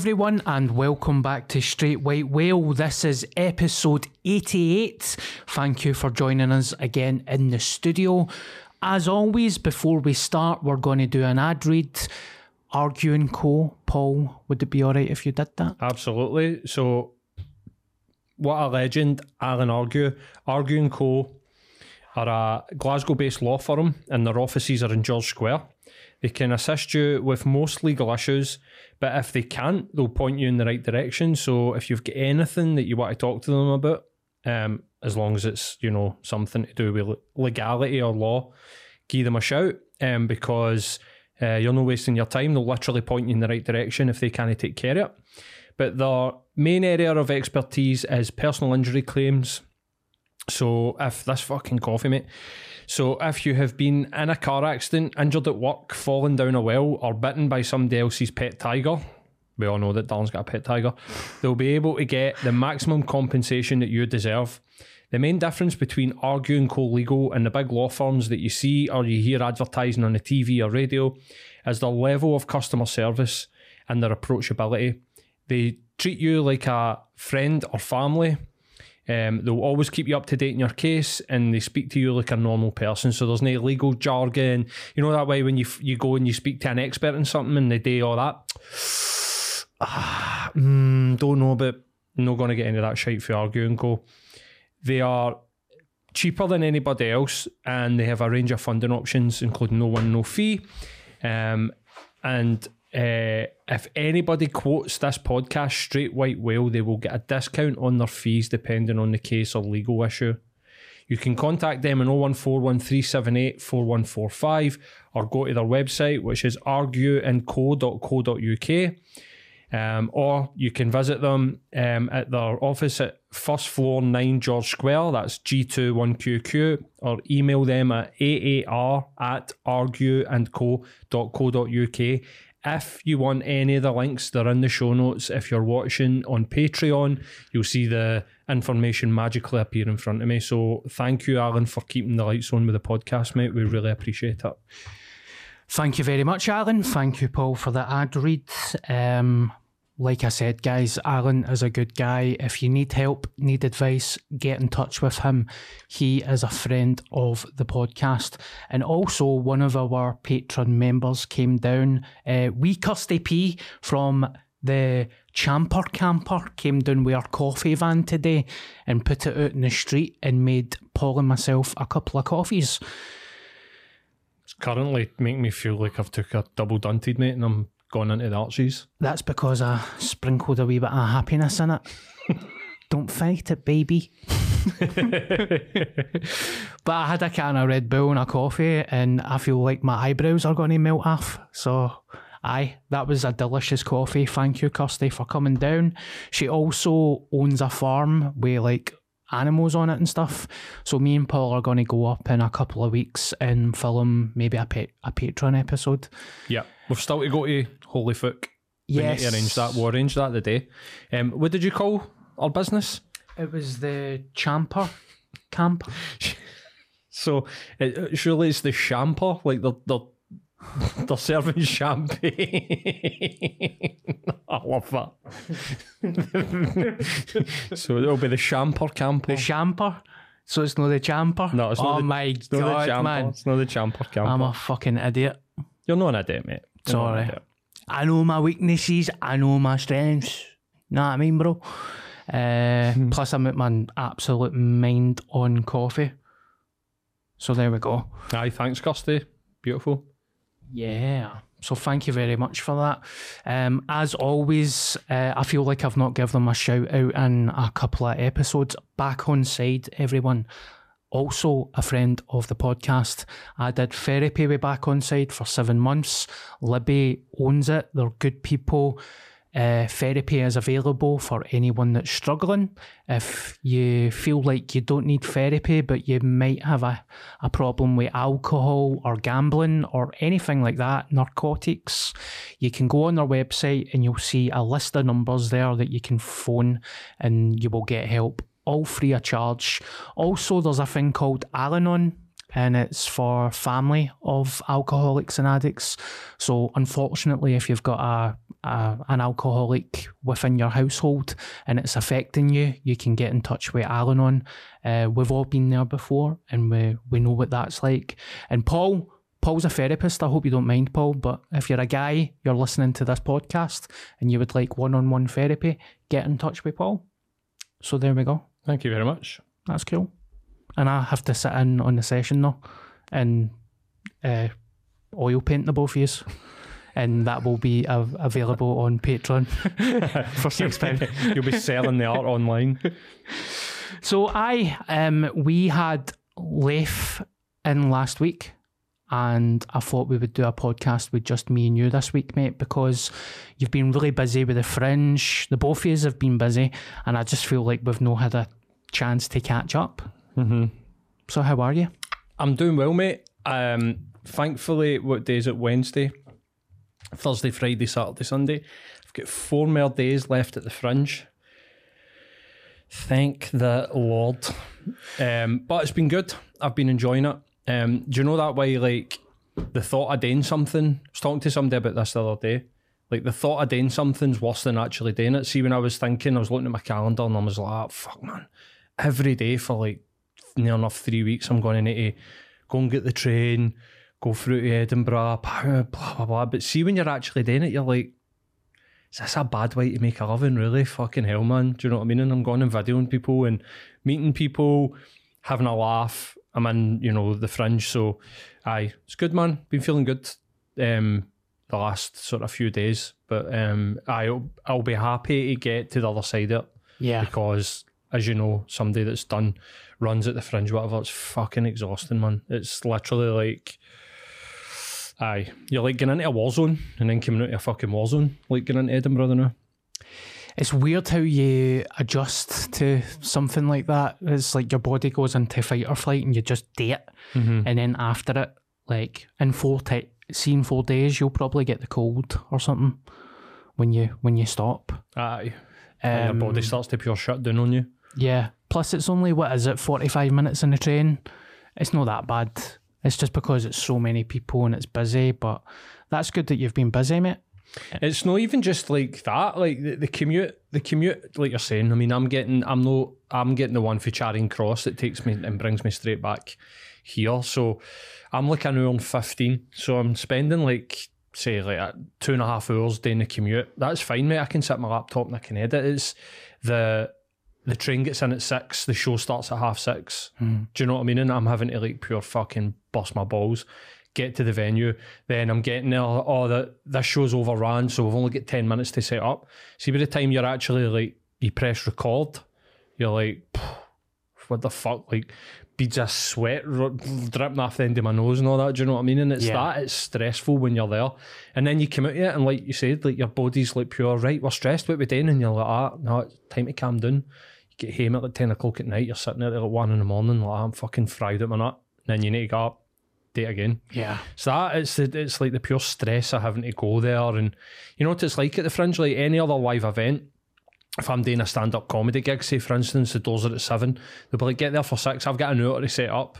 Everyone, and welcome back to Straight White Whale. This is episode 88. Thank you for joining us again in the studio. As always, before we start, we're going to do an ad read. Argue and Co. Paul, would it be all right if you did that? Absolutely. So, what a legend, Alan Argue. Argue and Co. are a Glasgow based law firm, and their offices are in George Square. They can assist you with most legal issues, but if they can't, they'll point you in the right direction. So, if you've got anything that you want to talk to them about, um, as long as it's you know something to do with legality or law, give them a shout. Um, because uh, you're not wasting your time. They'll literally point you in the right direction if they can't take care of it. But their main area of expertise is personal injury claims. So if this fucking coffee, mate. So if you have been in a car accident, injured at work, fallen down a well, or bitten by somebody else's pet tiger, we all know that Darren's got a pet tiger, they'll be able to get the maximum compensation that you deserve. The main difference between arguing and Co Legal and the big law firms that you see or you hear advertising on the TV or radio is the level of customer service and their approachability. They treat you like a friend or family. Um, they'll always keep you up to date in your case, and they speak to you like a normal person. So there's no legal jargon. You know that way when you you go and you speak to an expert in something, and they do all that. Ah, mm, don't know, but not going to get into that shit for Argue and Co. They are cheaper than anybody else, and they have a range of funding options, including no one, no fee. Um, and uh, if anybody quotes this podcast straight white whale, they will get a discount on their fees depending on the case or legal issue. You can contact them on 01413784145 or go to their website, which is argueandco.co.uk. Um, or you can visit them um, at their office at first floor 9 George Square, that's G21QQ, or email them at aar at argueandco.co.uk. If you want any of the links, they're in the show notes. If you're watching on Patreon, you'll see the information magically appear in front of me. So thank you, Alan, for keeping the lights on with the podcast, mate. We really appreciate it. Thank you very much, Alan. Thank you, Paul, for the ad read. Um, like I said, guys, Alan is a good guy. If you need help, need advice, get in touch with him. He is a friend of the podcast. And also, one of our patron members came down. Uh, we Kirsty P from the Champer Camper came down with our coffee van today and put it out in the street and made Paul and myself a couple of coffees. It's currently making me feel like I've took a double dunted, mate, and I'm gone into the Archies. That's because I sprinkled a wee bit of happiness in it. Don't fight it, baby. but I had a can of Red Bull and a coffee, and I feel like my eyebrows are going to melt off. So, aye, that was a delicious coffee. Thank you, Kirsty, for coming down. She also owns a farm with like animals on it and stuff. So me and Paul are going to go up in a couple of weeks and film maybe a pet a Patreon episode. Yeah, we've still to go to Holy Fook. We need Yes. to arrange that. We'll arrange that the day. Um, what did you call our business? It was the Champer camp. So it, surely it's the champer, like they're they're, they're serving champagne. I love that. so it'll be the champer camper. The Champer. So it's not the Champer. no, it's oh not the, my it's not the god, champer. man! It's not the champer camper. I'm a fucking idiot. You're not an idiot, mate. Sorry. I know my weaknesses. I know my strengths. Know what I mean, bro? Uh, plus, I'm at my absolute mind on coffee. So there we go. Aye, thanks, Kirsty. Beautiful. Yeah. So thank you very much for that. Um, as always, uh, I feel like I've not given them a shout out in a couple of episodes. Back Onside, everyone. Also a friend of the podcast. I did therapy with Back Onside for seven months. Libby owns it. They're good people. Uh, therapy is available for anyone that's struggling. If you feel like you don't need therapy, but you might have a, a problem with alcohol or gambling or anything like that, narcotics, you can go on their website and you'll see a list of numbers there that you can phone and you will get help, all free of charge. Also, there's a thing called Al Anon and it's for family of alcoholics and addicts. So, unfortunately, if you've got a, a an alcoholic within your household and it's affecting you, you can get in touch with Al Anon. Uh, we've all been there before, and we we know what that's like. And Paul. Paul's a therapist. I hope you don't mind, Paul. But if you're a guy, you're listening to this podcast, and you would like one-on-one therapy, get in touch with Paul. So there we go. Thank you very much. That's cool. And I have to sit in on the session though and uh, oil paint the both of yous. And that will be av- available on Patreon for six pounds. You'll be selling the art online. So I um we had Leif in last week and I thought we would do a podcast with just me and you this week, mate, because you've been really busy with the fringe. The both of yous have been busy and I just feel like we've not had a chance to catch up. Mm-hmm. So how are you? I'm doing well, mate. Um, thankfully, what day is it? Wednesday, Thursday, Friday, Saturday, Sunday. I've got four more days left at the fringe. Thank the Lord. Um, but it's been good. I've been enjoying it. Um, do you know that way? Like the thought of doing something. I was talking to somebody about this the other day. Like the thought of doing something's worse than actually doing it. See, when I was thinking, I was looking at my calendar and I was like, oh, "Fuck, man, every day for like near enough three weeks. I'm going to need to go and get the train, go through to Edinburgh, blah blah blah. blah. But see, when you're actually doing it, you're like, is this a bad way to make a living? Really, fucking hell, man. Do you know what I mean? And I'm going and videoing people and meeting people, having a laugh. I'm in, you know, the fringe. So, aye, it's good, man. Been feeling good. Um, the last sort of few days, but um, I'll I'll be happy to get to the other side of it Yeah. because, as you know, somebody that's done runs at the fringe, whatever, it's fucking exhausting, man. It's literally like, aye, you're like getting into a war zone and then coming out of a fucking war zone, like getting into Edinburgh now. It's weird how you adjust to something like that. It's like your body goes into fight or flight and you just do it. Mm-hmm. And then after it, like in four see in four days, you'll probably get the cold or something when you when you stop. Aye, and your Um, body starts to pure shut down on you. Yeah. Plus, it's only what is it, forty five minutes in the train. It's not that bad. It's just because it's so many people and it's busy. But that's good that you've been busy, mate. It's not even just like that. Like the, the commute, the commute, like you're saying. I mean, I'm getting, I'm no, I'm getting the one for Charing Cross that takes me and brings me straight back here. So I'm like an hour and fifteen. So I'm spending like say like two and a half hours doing the commute. That's fine, mate. I can sit my laptop and I can edit. It's the the train gets in at six. The show starts at half six. Hmm. Do you know what I mean? And I'm having to like pure fucking bust my balls. Get to the venue, then I'm getting there. Oh, the this show's overrun, so we've only got ten minutes to set up. See, by the time you're actually like you press record, you're like, what the fuck? Like beads of sweat r- dripping off the end of my nose and all that. Do you know what I mean? And it's Yeah. that it's stressful when you're there, and then you come out of it, and like you said, like your body's like pure right. We're stressed. What we doing? And you're like, ah, no, it's time to calm down. You get home at like ten o'clock at night. You're sitting there at like one in the morning, like I'm fucking fried at my nut. then you need to get up, it again. Yeah. So that it's the, it's like the pure stress of having to go there, and you know what it's like at the Fringe, like any other live event. If I'm doing a stand up comedy gig, say for instance, the doors are at seven, they'll be like, get there for six. I've got an hour to set up,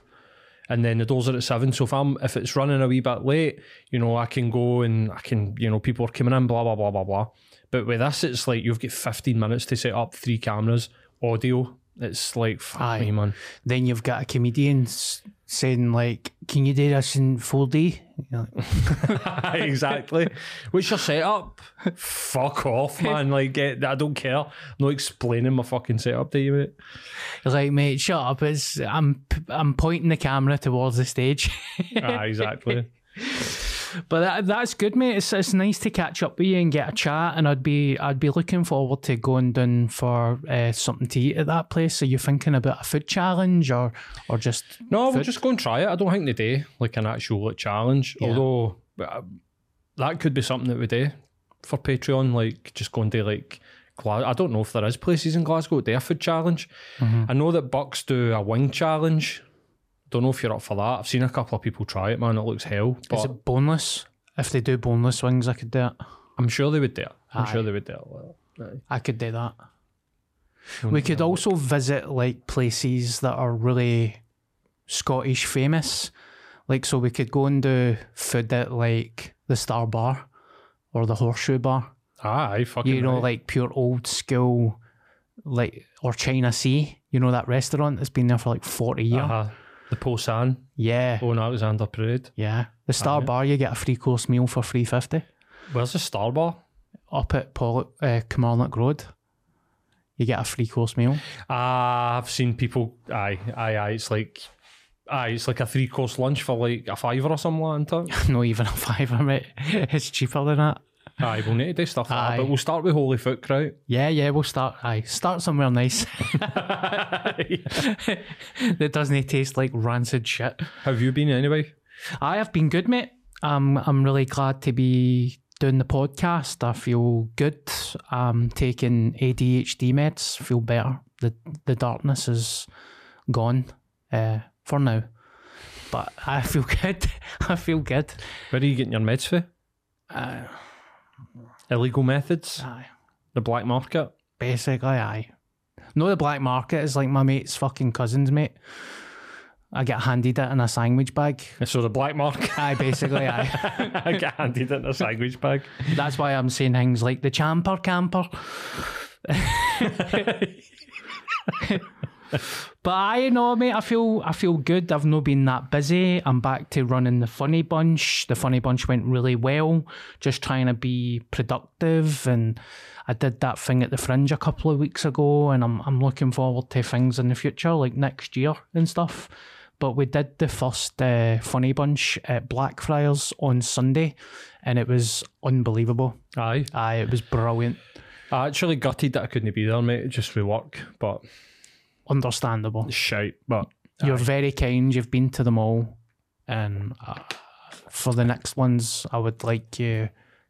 and then the doors are at seven. So if I'm if it's running a wee bit late, you know, I can go and I can, you know, people are coming in, blah blah blah blah blah. But with this, it's like you've got 15 minutes to set up three cameras, audio. It's like fuck Aye. me, man. Then you've got a comedian s- saying like, "Can you do this in 4D?" You're like, exactly. What's your setup? Fuck off, man. Like, get, I don't care. I'm not explaining my fucking setup to you, mate. You're like, mate, shut up. It's I'm I'm pointing the camera towards the stage. ah, exactly. But that, that's good, mate. It's it's nice to catch up with you and get a chat. And I'd be I'd be looking forward to going down for uh, something to eat at that place. Are you thinking about a food challenge or or just No, we'll just go and try it. I don't think they do like an actual like, challenge. Yeah. Although uh, that could be something that we do for Patreon. Like, just go and do like. I don't know if there is places in Glasgow that do a food challenge. I know that Bucks do a wing challenge. Don't know if you're up for that. I've seen a couple of people try it, man. It looks hell. But is it boneless? If they do boneless wings, I could do it. I'm sure they would do it. I'm Aye. sure they would do it. Well, aye. I could do that. We could also visit like places that are really Scottish famous. Like so we could go and do food at like the Star Bar or the Horseshoe Bar. Aye, fucking You know, right. like pure old school like or China Sea. You know that restaurant that's been there for like forty years. Uh-huh. The Posan Yeah. on Alexander Parade. Yeah. The Star. Bar you get a free course meal for three fifty. Where's the Star Bar? Up at Paul uh, Kilmarnock Road. You get a free course meal. Ah, I've seen people. Aye, aye, aye. It's like, aye, it's like a three course lunch for like a fiver or something like that. Not even a fiver, mate. It's cheaper than that. Aye, we'll need to do stuff like Aye. that. But we'll start with Holy Foot Kraut. Yeah, yeah, we'll start. Aye, start somewhere nice that doesn't taste like rancid shit. Have you been anyway? I have been good, mate. Um, I'm really glad to be doing the podcast. I feel good. I'm taking ADHD meds. Feel better. The the darkness is gone uh, for now, but I feel good. I feel good. Where are you getting your meds for? Uh, Illegal methods? aye. The black market? Basically, aye. No, the black market is like my mate's fucking cousins, mate. I get handed it in a sandwich bag. So the black market. Aye, basically, aye. I get handed it in a sandwich bag. That's why I'm saying things like the champer camper. but I know, mate. I feel I feel good. I've not been that busy. I'm back to running the funny bunch. The funny bunch went really well. Just trying to be productive, and I did that thing at the Fringe a couple of weeks ago, and I'm I'm looking forward to things in the future, like next year and stuff. But we did the first uh, funny bunch at Blackfriars on Sunday, and it was unbelievable. Aye. Aye, it was brilliant. I actually gutted that I couldn't be there, mate, just for work. But Understandable. shite. But You're very kind. You've been to them all, and uh, for the next ones, I would like you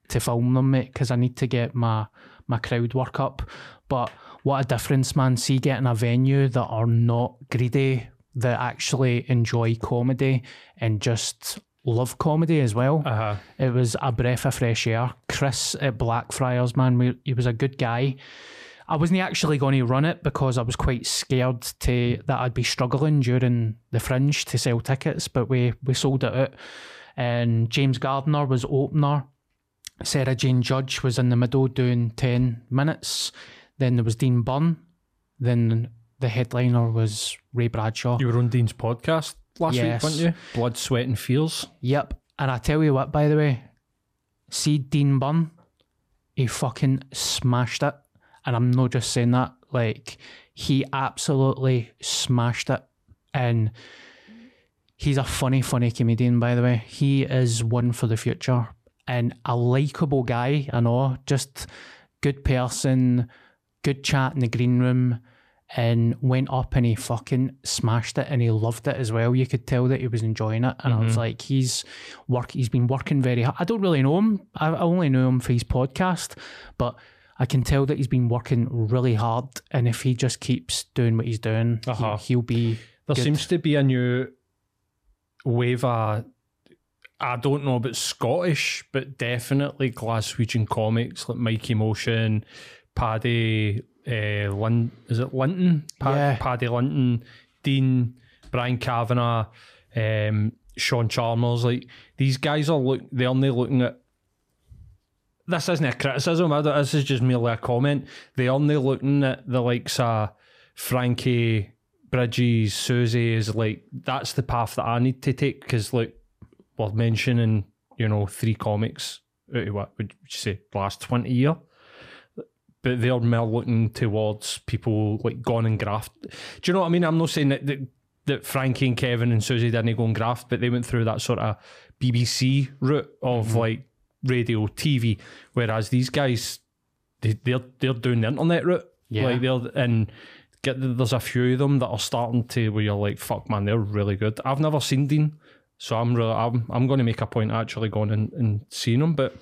to film them, mate, because I need to get my my crowd work up. But what a difference, man! See, getting a venue that are not greedy, that actually enjoy comedy and just love comedy as well. uh It was a breath of fresh air. Chris at Blackfriars, man, we, he was a good guy. I wasn't actually going to run it because I was quite scared to that I'd be struggling during the fringe to sell tickets, but we we sold it out. And James Gardner was opener. Sarah Jane Judge was in the middle doing ten minutes. Then there was Dean Byrne. Then the headliner was Ray Bradshaw. you were on Dean's podcast last Yes. week, weren't you? Blood, sweat, and fears. Yep. And I tell you what, by the way, see Dean Byrne, he fucking smashed it. And I'm not just saying that, like, he absolutely smashed it. And he's a funny, funny comedian, by the way. He is one for the future. And a likable guy, I know, just good person, good chat in the green room and went up and he fucking smashed it and he loved it as well. You could tell that he was enjoying it. And I was mm-hmm. like, he's work he's been working very hard. I don't really know him. I I only know him for his podcast, but I can tell that he's been working really hard. And if he just keeps doing what he's doing, Uh-huh. he, will be There good. seems to be a new wave of, I don't know about Scottish, but definitely Glaswegian comics like Mikey Motion, Paddy, uh, Lin, is it Linton? Pa- Yeah. Paddy Linton, Dean, Brian Kavanagh, um, Sean Chalmers. Like these guys are look, they're only looking at. This isn't a criticism. I don't- This is just merely a comment. They're only looking at the likes of Frankie, Bridges, Susie is like that's the path that I need to take because like we're mentioning you know three comics out of what would you say last twenty year, but they're more looking towards people like gone and graft. Do you know what I mean? I'm not saying that that, that Frankie and Kevin and Susie didn't go and graft, but they went through that sort of BBC route of mm-hmm. like radio, TV, whereas these guys they, they're they're doing the internet route. Yeah. Like they're and get there's a few of them that are starting to where you're like, fuck man, they're really good. I've never seen Dean, so I'm really I'm I'm going to make a point of actually going and, and seeing them. But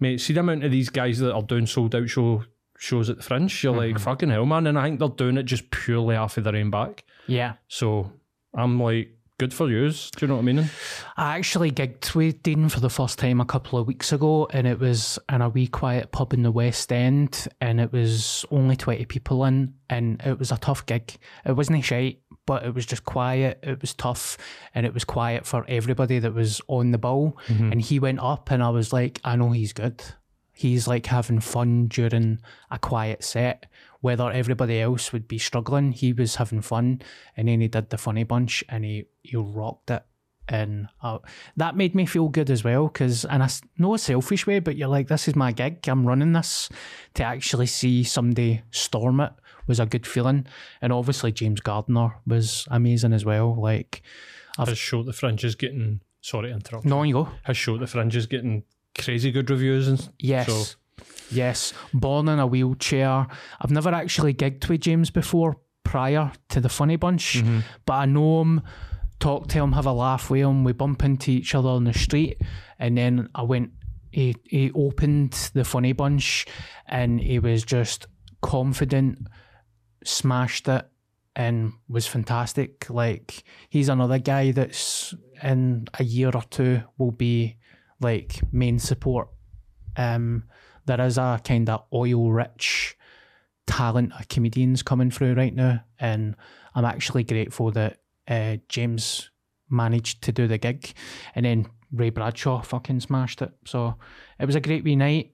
mate, see the amount of these guys that are doing sold out show shows at the Fringe. You're like mm-hmm. fucking hell, man, and I think they're doing it just purely off of their own back. Yeah. So I'm like, good for yous. Do you know what I mean? I actually gigged with Dean for the first time a couple of weeks ago, and it was in a wee quiet pub in the West End, and it was only 20 people in, and it was a tough gig. It wasn't a shite, but it was just quiet. It was tough, and it was quiet for everybody that was on the bill. Mm-hmm. And he went up, and I was like, I know he's good. He's like having fun during a quiet set. Whether everybody else would be struggling, he was having fun, and then he did the funny bunch, and he he rocked it and uh, that made me feel good as well because in a no a selfish way but you're like this is my gig i'm running this to actually see somebody storm it was a good feeling and obviously james gardner was amazing as well like His show the Fringe is getting sorry to interrupt. no you go His show the Fringe is getting crazy good reviews and yes. So. Yes. Born in a wheelchair. I've never actually gigged with james before prior to the funny bunch mm-hmm. but i know him talk to him have a laugh with him. We bump into each other on the street and then i went he, he opened the funny bunch and he was just confident smashed it and was fantastic. Like he's another guy that's in a year or two will be like main support um there is a kind of oil rich talent of comedians coming through right now and i'm actually grateful that uh, james managed to do the gig and then ray bradshaw fucking smashed it. So it was a great wee night.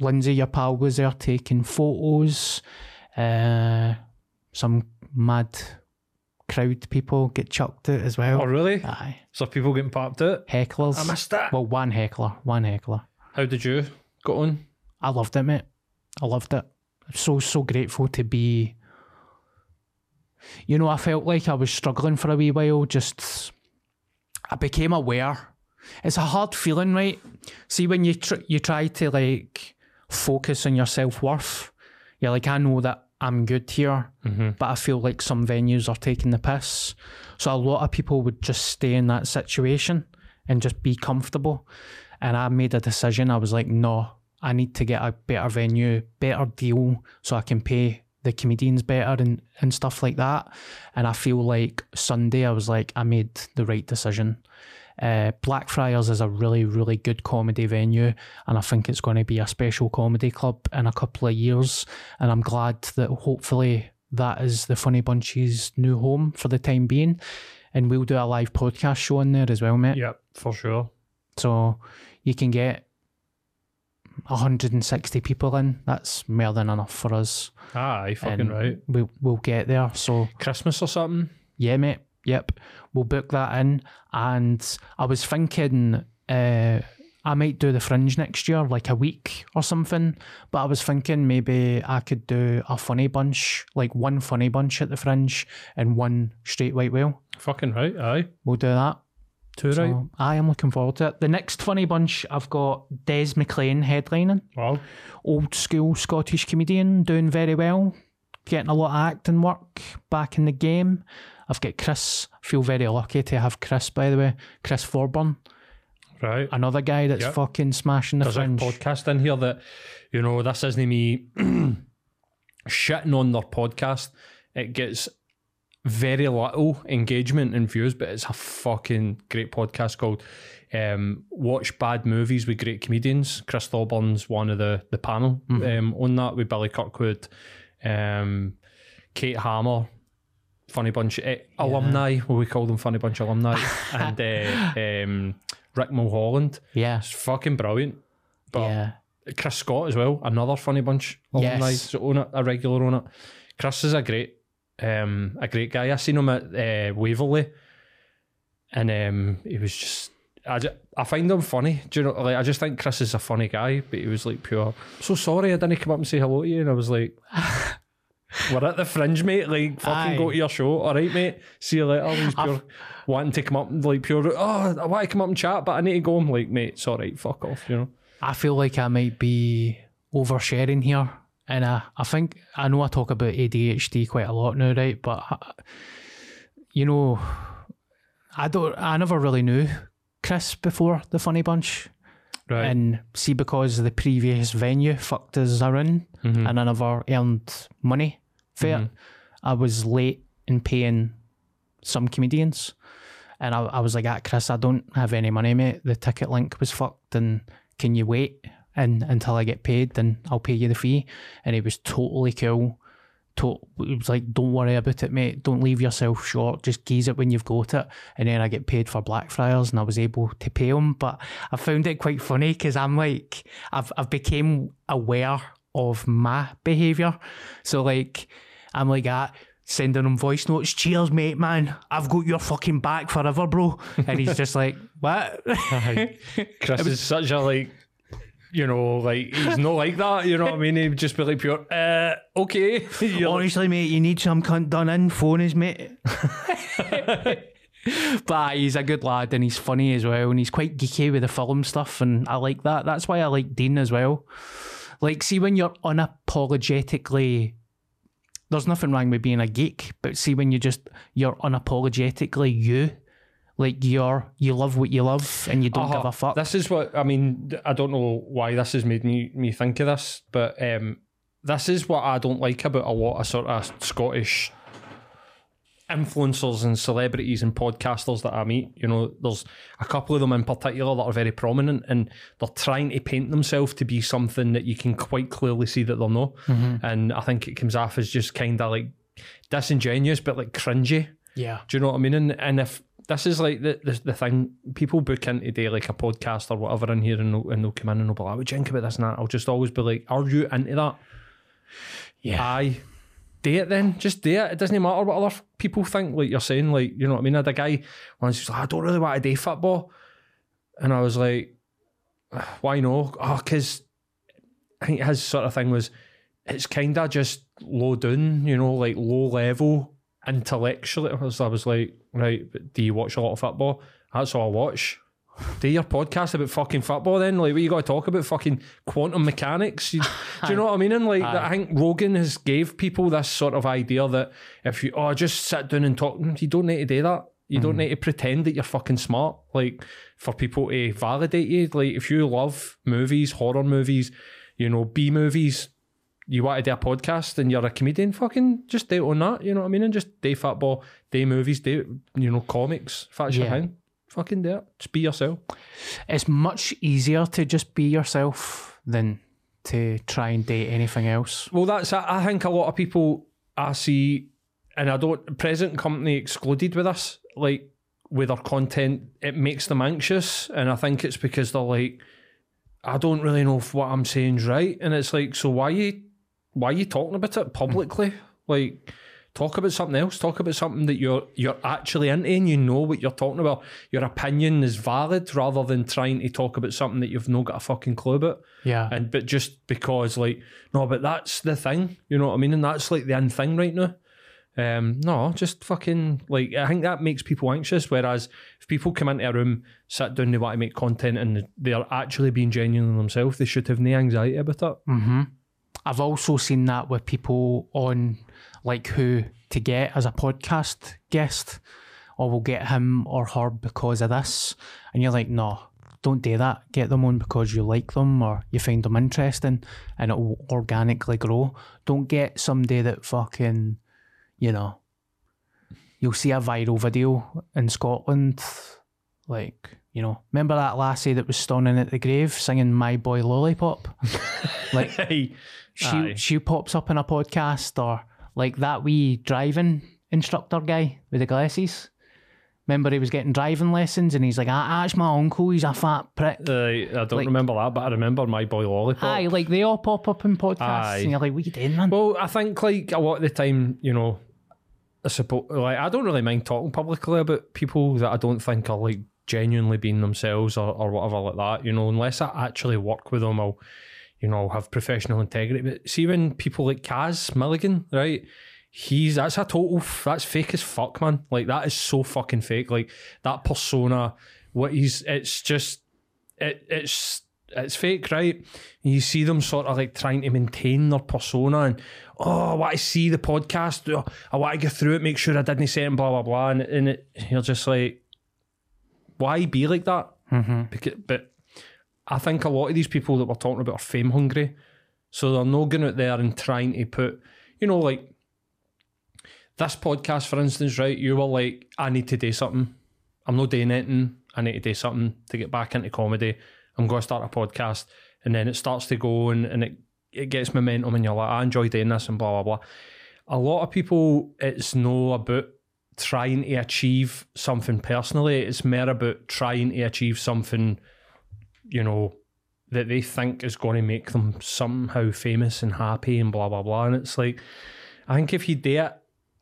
Lindsay your pal was there taking photos uh, some mad crowd people get chucked out as well. Oh, really? Aye. So people getting popped out. Hecklers. I missed that. Well, one heckler. One heckler. How did you got on? I loved it, mate. I loved it. So, so grateful to be. You know, I felt like I was struggling for a wee while. Just, I became aware. It's a hard feeling, right? See, when you tr- you try to like focus on your self worth, you're like, I know that I'm good here, mm-hmm. but I feel like some venues are taking the piss. So a lot of people would just stay in that situation and just be comfortable. And I made a decision. I was like, no, I need to get a better venue, better deal, so I can pay the comedians better and, and stuff like that. And I feel like Sunday, I was like, I made the right decision. Uh, Blackfriars is a really, really good comedy venue, and I think it's going to be a special comedy club in a couple of years. And I'm glad that hopefully that is the Funny Bunch's new home for the time being. And we'll do a live podcast show in there as well, mate. Yep, for sure. So you can get 160 people in. That's more than enough for us. Aye, fucking And right. We'll, we'll get there. So Christmas or something? yeah, mate. Yep. We'll book that in. And I was thinking uh, I might do the fringe next year, like a week or something. But I was thinking maybe I could do a funny bunch, like one funny bunch at the fringe and one straight white whale. Fucking right, aye. We'll do that. Too So right. I am looking forward to it. The next funny bunch, I've got Des McLean headlining. Wow. old school Scottish comedian, doing very well, getting a lot of acting work back in the game. I've got Chris, feel very lucky to have Chris, by the way, Chris Thorburn, Right. another guy that's Yep. fucking smashing the There's a fringe. podcast in here that, you know, this isn't me shitting on their podcast. It gets very little engagement and views, but it's a fucking great podcast called um, Watch Bad Movies with Great Comedians. Chris Thorburn's one of the, the panel um, on that with Billy Kirkwood, um, Kate Hammer, Funny Bunch eh, alumni, we call them Funny Bunch alumni, and uh, um, Rick Mulholland. yeah, It's fucking brilliant. But yeah, Chris Scott as well, another funny bunch alumni Yes. so own it, a regular on it. Chris is a great, um, a great guy. I seen him at uh, Waverley, and um, he was just. I, ju- I find him funny. Do you know? Like I just think Chris is a funny guy, but he was like pure. So sorry, I didn't come up and say hello to you, and I was like, "We're at the fringe, mate. Like fucking Aye. go to your show, all right, mate. See you later." He's pure wanting to come up and like pure. Oh, I want to come up and chat, but I need to go. I'm like, mate, it's all right. Fuck off. You know. I feel like I might be oversharing here. And I, I think, I know I talk about ADHD quite a lot now, right? But, I, you know, I don't, I never really knew Chris before the Funny Bunch. Right. And see, because the previous venue fucked us around Mm-hmm. and I never earned money for it, I was late in paying some comedians. And I, I was like, ah, Chris, I don't have any money, mate. The ticket link was fucked. And can you wait and until I get paid? Then I'll pay you the fee. And he was totally cool. To, he was like, don't worry about it, mate. Don't leave yourself short. Just geese it when you've got it. And then I get paid for Blackfriars and I was able to pay him. But I found it quite funny because I'm like, I've, I've became aware of my behaviour. So like, I'm like, ah, sending him voice notes. Cheers, mate, man. I've got your fucking back forever, bro. And he's just like, what? Chris is such a like, you know, like he's not like that. You know what I mean? He'd just be like pure. Uh, okay. You're like, Honestly, mate, you need some cunt done in. Phone is, mate. but he's a good lad and he's funny as well. And he's quite geeky with the film stuff. And I like that. That's why I like Dean as well. Like, see, when you're unapologetically. There's nothing wrong with being a geek, but see, when you just. You're unapologetically you. Like, you're. You love what you love and you don't uh-huh. give a fuck. This is what I mean. I don't know why this has made me me think of this, but um, this is what I don't like about a lot of sort of Scottish influencers and celebrities and podcasters that I meet. You know, there's a couple of them in particular that are very prominent and they're trying to paint themselves to be something that you can quite clearly see that they're not. Mm-hmm. And I think it comes off as just kind of like disingenuous, but like cringy. yeah. Do you know what I mean? And, and if this is like the, the the thing, people book in today like a podcast or whatever in here and they'll, and they'll come in and they'll be like, what do you think about this and that? I'll just always be like, are you into that? Yeah. Aye. Do it then. Just do it. It doesn't matter what other people think. Like you're saying, like you know what I mean. I had a guy once who's like, I don't really want to do football, and I was like, ah, why no? Oh, because I think his sort of thing was it's kind of just low down, you know, like low level intellectually. I was like, right, but do you watch a lot of football? That's all I watch. Do your podcast about fucking football then? Like, what you got to talk about? Fucking quantum mechanics? You, do you know what I mean? And like, I think Rogan has gave people this sort of idea that if you oh just sit down and talk, you don't need to do that. You don't mm. need to pretend that you're fucking smart. Like for people to validate you. Like if you love movies, horror movies, you know, B movies, you want to do a podcast and you're a comedian, fucking just do it on that. You know what I mean? And just do football, do movies, do you know comics. That's your Yeah. thing, fucking do it. Just be yourself. It's much easier to just be yourself than to try and date anything else. Well, that's. I think a lot of people I see, and I don't present company excluded with us, like with our content, it makes them anxious, and I think it's because they're like, I don't really know if what I'm saying's right, and it's like, so why you, why are you talking about it publicly? Like, talk about something else. Talk about something that you're you're actually into, and you know what you're talking about. Your opinion is valid, rather than trying to talk about something that you've not got a fucking clue about. Yeah. And but just because like no, but that's the thing, you know what I mean? And that's like the end thing right now. Um, no, just fucking like I think that makes people anxious. Whereas if people come into a room, sit down, they want to make content, and they're actually being genuine themselves, they should have no anxiety about it. Mm-hmm. I've also seen that with people on like who to get as a podcast guest, or we'll get him or her because of this, and you're like, no, don't do that. Get them on because you like them or you find them interesting, and it will organically grow. Don't get somebody that fucking, you know, you'll see a viral video in Scotland, like. You know, remember that lassie that was stoning at the grave singing "My Boy Lollipop"? like she Aye. she pops up in a podcast or like that wee driving instructor guy with the glasses. Remember he was getting driving lessons and he's like, ah, that's my uncle, he's a fat prick. Uh, I don't Like- remember that, but I remember my boy lollipop. Aye, like they all pop up in podcasts Aye. and you're like, what you doing, man? Well, I think like a lot of the time, you know, I suppose like I don't really mind talking publicly about people that I don't think are like genuinely being themselves or, or whatever like that. You know, unless I actually work with them, I'll you know have professional integrity. But see when people like Kaz Milligan, right? He's that's a total that's fake as fuck, man. Like that is so fucking fake. Like that persona, what he's it's just it it's it's fake, right? And you see them sort of like trying to maintain their persona and oh, I want to see the podcast. Oh, I want to get through it, make sure I didn't say it, and blah blah blah. And, and it, you're just like, why be like that? Mm-hmm. Because, but I think a lot of these people that we're talking about are fame hungry, so they're not going out there and trying to put, you know, like this podcast, for instance, right? You were like, I need to do something. I'm not doing anything. I need to do something to get back into comedy. I'm going to start a podcast, and then it starts to go, and, and it it gets momentum, and you're like, I enjoy doing this, and blah blah blah. A lot of people, it's no about trying to achieve something personally. It's more about trying to achieve something, you know, that they think is going to make them somehow famous and happy and blah blah blah. And it's like, I think if you do it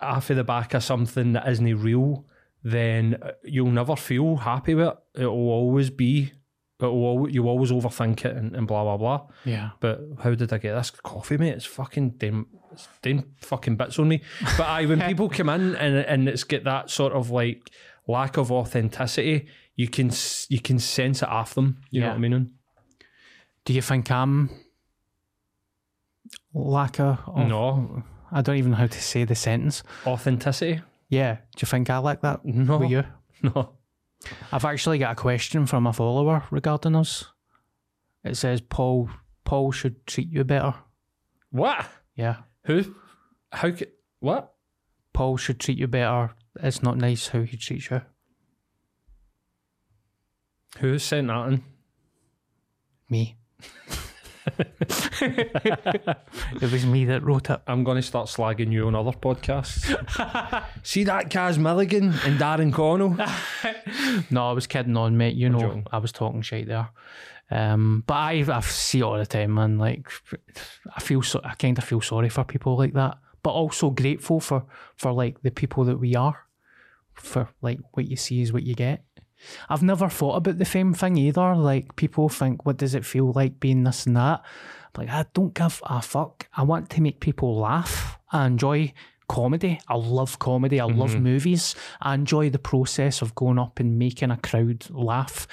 off of the back of something that isn't real, then uh, you'll never feel happy with it. It will always be, it will, you'll always overthink it and, and blah blah blah. Yeah. But how did I get this coffee, mate? It's fucking damn, it's doing fucking bits on me. But I, when people come in and and it's get that sort of like lack of authenticity, you can you can sense it off them. You know what I mean? Do you think I'm? Of, No I don't even know how to say the sentence. authenticity. Yeah. Do you think I like that? No. You? No. I've actually got a question from a follower regarding us. It says Paul Paul should treat you better. What? Yeah. Who? How? Could, What? Paul should treat you better. It's not nice how he treats you. Who sent that in? Me. it was me that wrote it. I'm going to start slagging you on other podcasts. See that Kaz Milligan and Darren Connell? No, I was kidding on, mate. You know, joking. I was talking shit there. Um, but I, I see it all the time, man. Like, I feel so, I kind of feel sorry for people like that. but also grateful for for like the people that we are. For like what you see is what you get. I've never thought about the fame thing either. Like people think, what does it feel like being this and that? Like I don't give a fuck. I want to make people laugh. I enjoy comedy. I love comedy. I love mm-hmm. movies. I enjoy the process of going up and making a crowd laugh.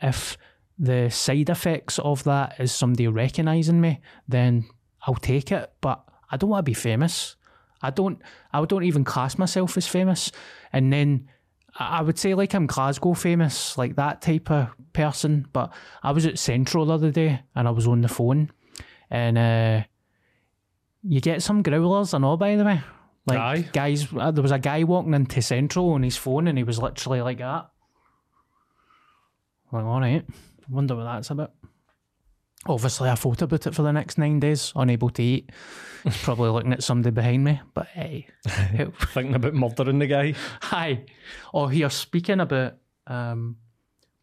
If the side effects of that is somebody recognizing me, then I'll take it. But I don't want to be famous. I don't. I don't even class myself as famous. And then I would say like I'm Glasgow famous, like that type of person. But I was at Central the other day and I was on the phone, and uh, you get some growlers and all. By the way, like Aye. guys, uh, there was a guy walking into Central on his phone and he was literally like that. Like, all right, wonder what that's about. Obviously, I thought about it for the next nine days, unable to eat. He's probably looking at somebody behind me, but hey. Thinking about murdering the guy. Hi. Oh, here, speaking about um,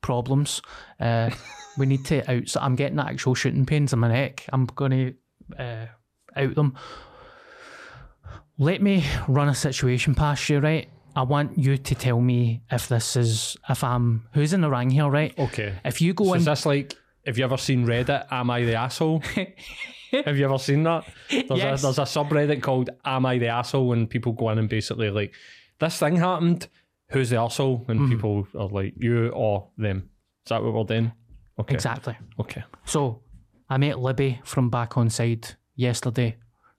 problems, uh, we need to out. So I'm getting actual shooting pains in my neck. I'm going to uh, out them. Let me run a situation past you, right? I want you to tell me if this is, if I'm, who's in the ring here, right? Okay. If you go So in, is this like, have you ever seen Reddit, Am I the Asshole? have you ever seen that? There's, Yes. a, there's a subreddit called Am I the Asshole? And people go in and basically like, this thing happened, who's the asshole? And Mm-hmm. people are like, you or them. Is that what we're doing? Okay. exactly. Okay. So I met Libby from Back Onside yesterday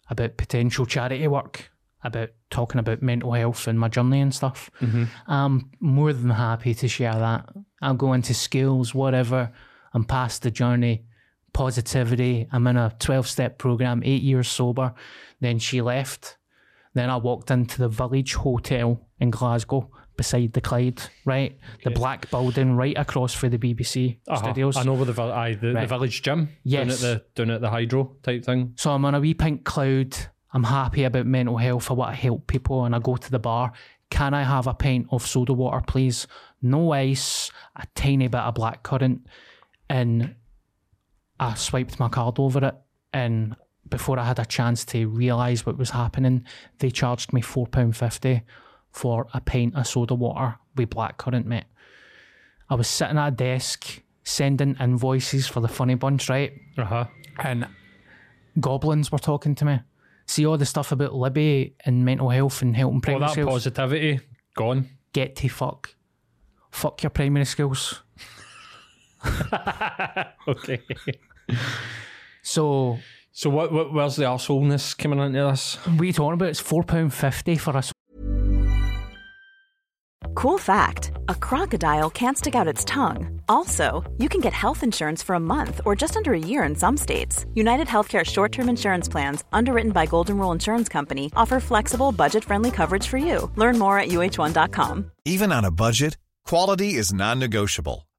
about potential charity work, about talking about mental health and my journey and stuff. I'm more than happy to share that. I'll go into skills, whatever. I'm past the journey, positivity. I'm in a 12 step program, eight years sober. Then she left. Then I walked into the Village Hotel in Glasgow beside the Clyde, right? The black building right across for the BBC Uh-huh. studios. I know where the, vil- aye, the, the village gym. Down Yes. at the, down at the hydro type thing. So I'm on a wee pink cloud. I'm happy about mental health. I want to help people and I go to the bar. Can I have a pint of soda water, please? No ice, a tiny bit of blackcurrant. And I swiped my card over it. And before I had a chance to realise what was happening, they charged me £4.50 for a pint of soda water with blackcurrant, mate. I was sitting at a desk sending invoices for the funny bunch, right? Uh huh. and goblins were talking to me. See all the stuff about Libby and mental health and helping All primary that schools. positivity gone. Get to fuck. Fuck your primary schools. Okay. So so what, what where's the arseholeness coming into this? what are you talking about? It's four pound fifty for us. Cool fact a crocodile can't stick out its tongue. Also, you can get health insurance for a month or just under a year in some states. United Healthcare short term insurance plans, underwritten by Golden Rule Insurance Company, offer flexible, budget friendly coverage for you. Learn more at uhone.com. Even on a budget, quality is non-negotiable.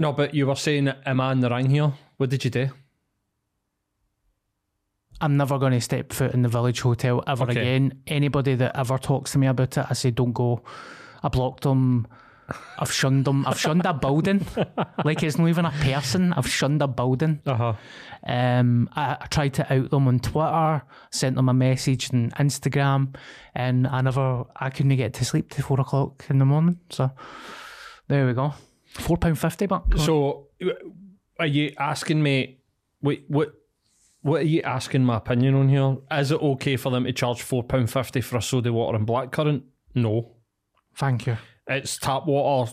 No, but you were saying, am I in the ring here? What did you do? I'm never going to step foot in the Village Hotel ever Okay. again. Anybody that ever talks to me about it, I say don't go. I blocked them. I've shunned them. I've shunned a building. like it's not even a person. I've shunned a building. Uh huh. Um, I, I tried to out them on Twitter, sent them a message on Instagram, and I never, I couldn't get to sleep till four o'clock in the morning. So there we go. Four pound fifty, but So, are you asking me? Wait, what? What are you asking my opinion on here? Is it okay for them to charge four pound fifty for a soda water and blackcurrant? No, thank you. it's tap water,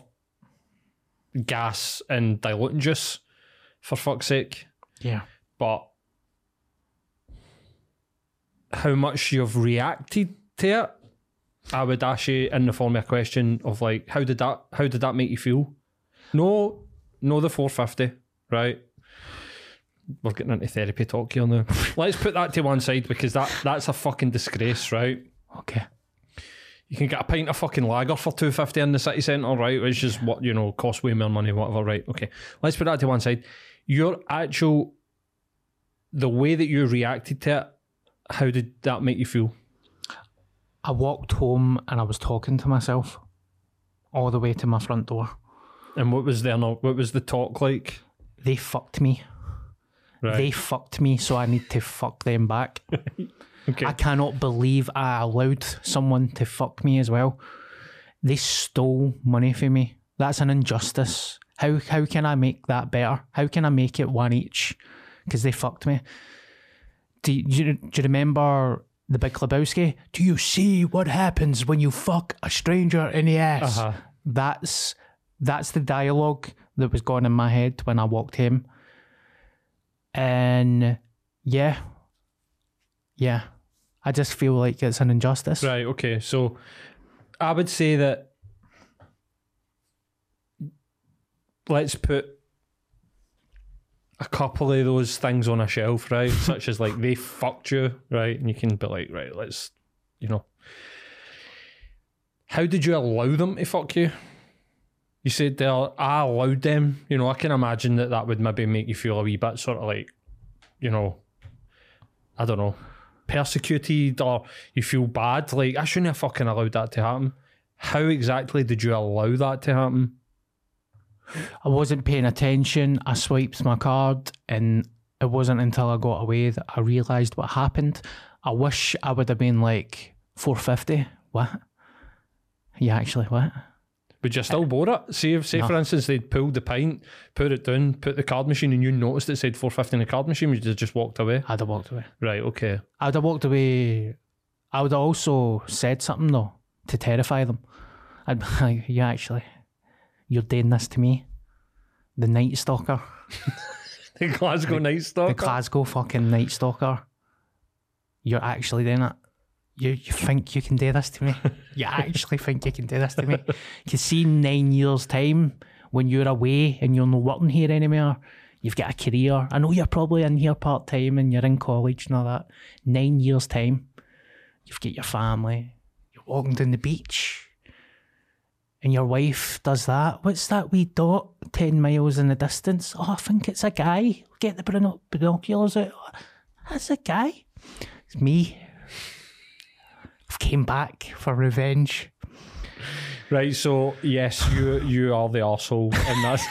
gas, and diluting juice. For fuck's sake! Yeah, But how much you've reacted to it, I would ask you in the form of a question of like, how did that? How did that make you feel? No, no, the four fifty, right? we're getting into therapy talk here now. Let's put that to one side because that that's a fucking disgrace, right? Okay. You can get a pint of fucking lager for two fifty in the city centre, right? Which is what you know costs way more money, whatever, right? Okay, let's put that to one side. Your actual, the way that you reacted to it, how did that make you feel? I walked home and I was talking to myself all the way to my front door. And what was? No, what was the talk like? They fucked me. Right. They fucked me, so I need to fuck them back. okay. I cannot believe I allowed someone to fuck me as well. They stole money from me. That's an injustice. How how can I make that better? How can I make it one each? Because they fucked me. Do you, do you do you remember the Big Lebowski? Do you see what happens when you fuck a stranger in the ass? Uh-huh. That's that's the dialogue that was going in my head when I walked him. And yeah, yeah, I just feel like it's an injustice. Right. Okay. So, I would say that let's put a couple of those things on a shelf, right? Such as like they fucked you, right? And you can be like, right, let's, you know. How did you allow them to fuck you? You said there, I allowed them. You know, I can imagine that that would maybe make you feel a wee bit sort of like, you know, I don't know, persecuted or you feel bad. Like, I shouldn't have fucking allowed that to happen. How exactly did you allow that to happen? I wasn't paying attention. I swiped my card, and it wasn't until I got away that I realised what happened. I wish I would have been like 450. What? Yeah, actually, what? Would you still bore it? See, if, say No. for instance, they'd pulled the pint, put it down, put the card machine, and you noticed it said 450 in the card machine, would you just walked away? I'd have walked away. Right, okay. I'd have walked away. I would have also said something though to terrify them. I'd be like, "Yeah, actually, you're doing this to me, the Night Stalker, The Glasgow Night Stalker. the Glasgow fucking Night Stalker. You're actually doing it. You you think you can do this to me? You actually think you can do this to me? You see nine years time when you're away and you're not working here anymore. You've got a career. I know you're probably in here part time and you're in college and all that. Nine years time, you've got your family. You're walking down the beach, and your wife does that. What's that wee dot ten miles in the distance? Oh, I think it's a guy. Get the binoculars out. That's a guy. It's me. I've came back for revenge. Right, so yes, you you are the asshole in that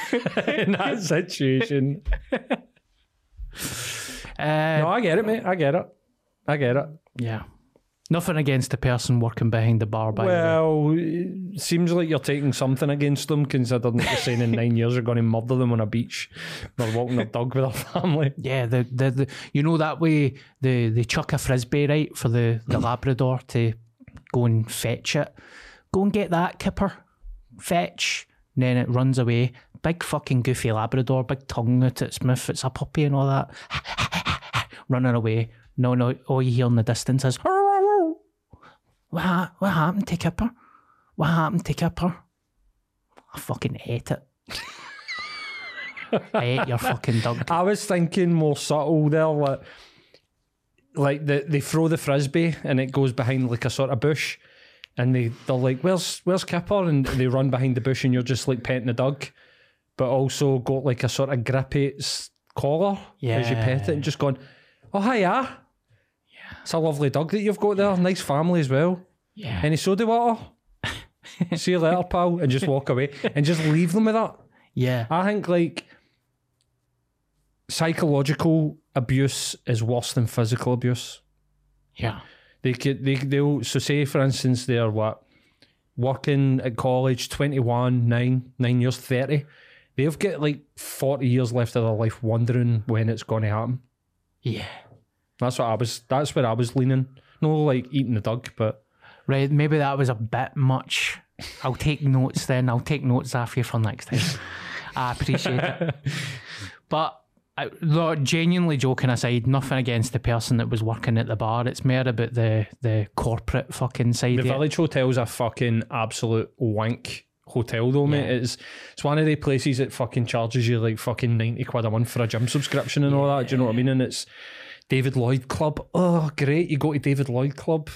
in that situation. Uh, No, I get it, mate. I get it. I get it. Yeah. Nothing against the person working behind the bar, by the way. Well, it seems like you're taking something against them, considering that you're saying in nine years you're going to murder them on a beach. They're walking their dog with their family. Yeah, the, the, the you know that way the they chuck a frisbee right for the, the Labrador to go and fetch it. Go and get that kipper. Fetch. And then it runs away. Big fucking goofy Labrador, big tongue out its mouth. It's a puppy and all that. Running away. No, no, all you hear in the distance is what, ha- what happened to Kipper? What happened to Kipper? I fucking ate it. I ate your fucking dog. I was thinking more subtle there, like like the, they throw the frisbee and it goes behind like a sort of bush, and they they're like, "Where's where's Kipper?" and they run behind the bush, and you're just like petting the dog, but also got like a sort of grippy collar as you pet it, and just going, "Oh hiya." Yeah. It's a lovely dog that you've got there. Nice family as well. Yeah. Any soda water? See you later, pal, and just walk away and just leave them with that. Yeah. I think like psychological abuse is worse than physical abuse. Yeah. They could they they'll so say for instance they're what working at college 21 9 9 years 30 they've got like 40 years left of their life wondering when it's going to happen Yeah. That's what i was that's where i was leaning no like eating the dog but Right. Maybe that was a bit much. I'll take notes then. I'll take notes after you for next time. I appreciate it. But I, no, genuinely joking aside, nothing against the person that was working at the bar. It's more about the the corporate fucking side. the of it. village hotel's a fucking absolute wank hotel though, mate. Yeah. It's it's one of the places that fucking charges you like fucking ninety quid a month for a gym subscription and all that. Do you know what I mean? And it's David Lloyd Club. Oh, great! You go to David Lloyd Club.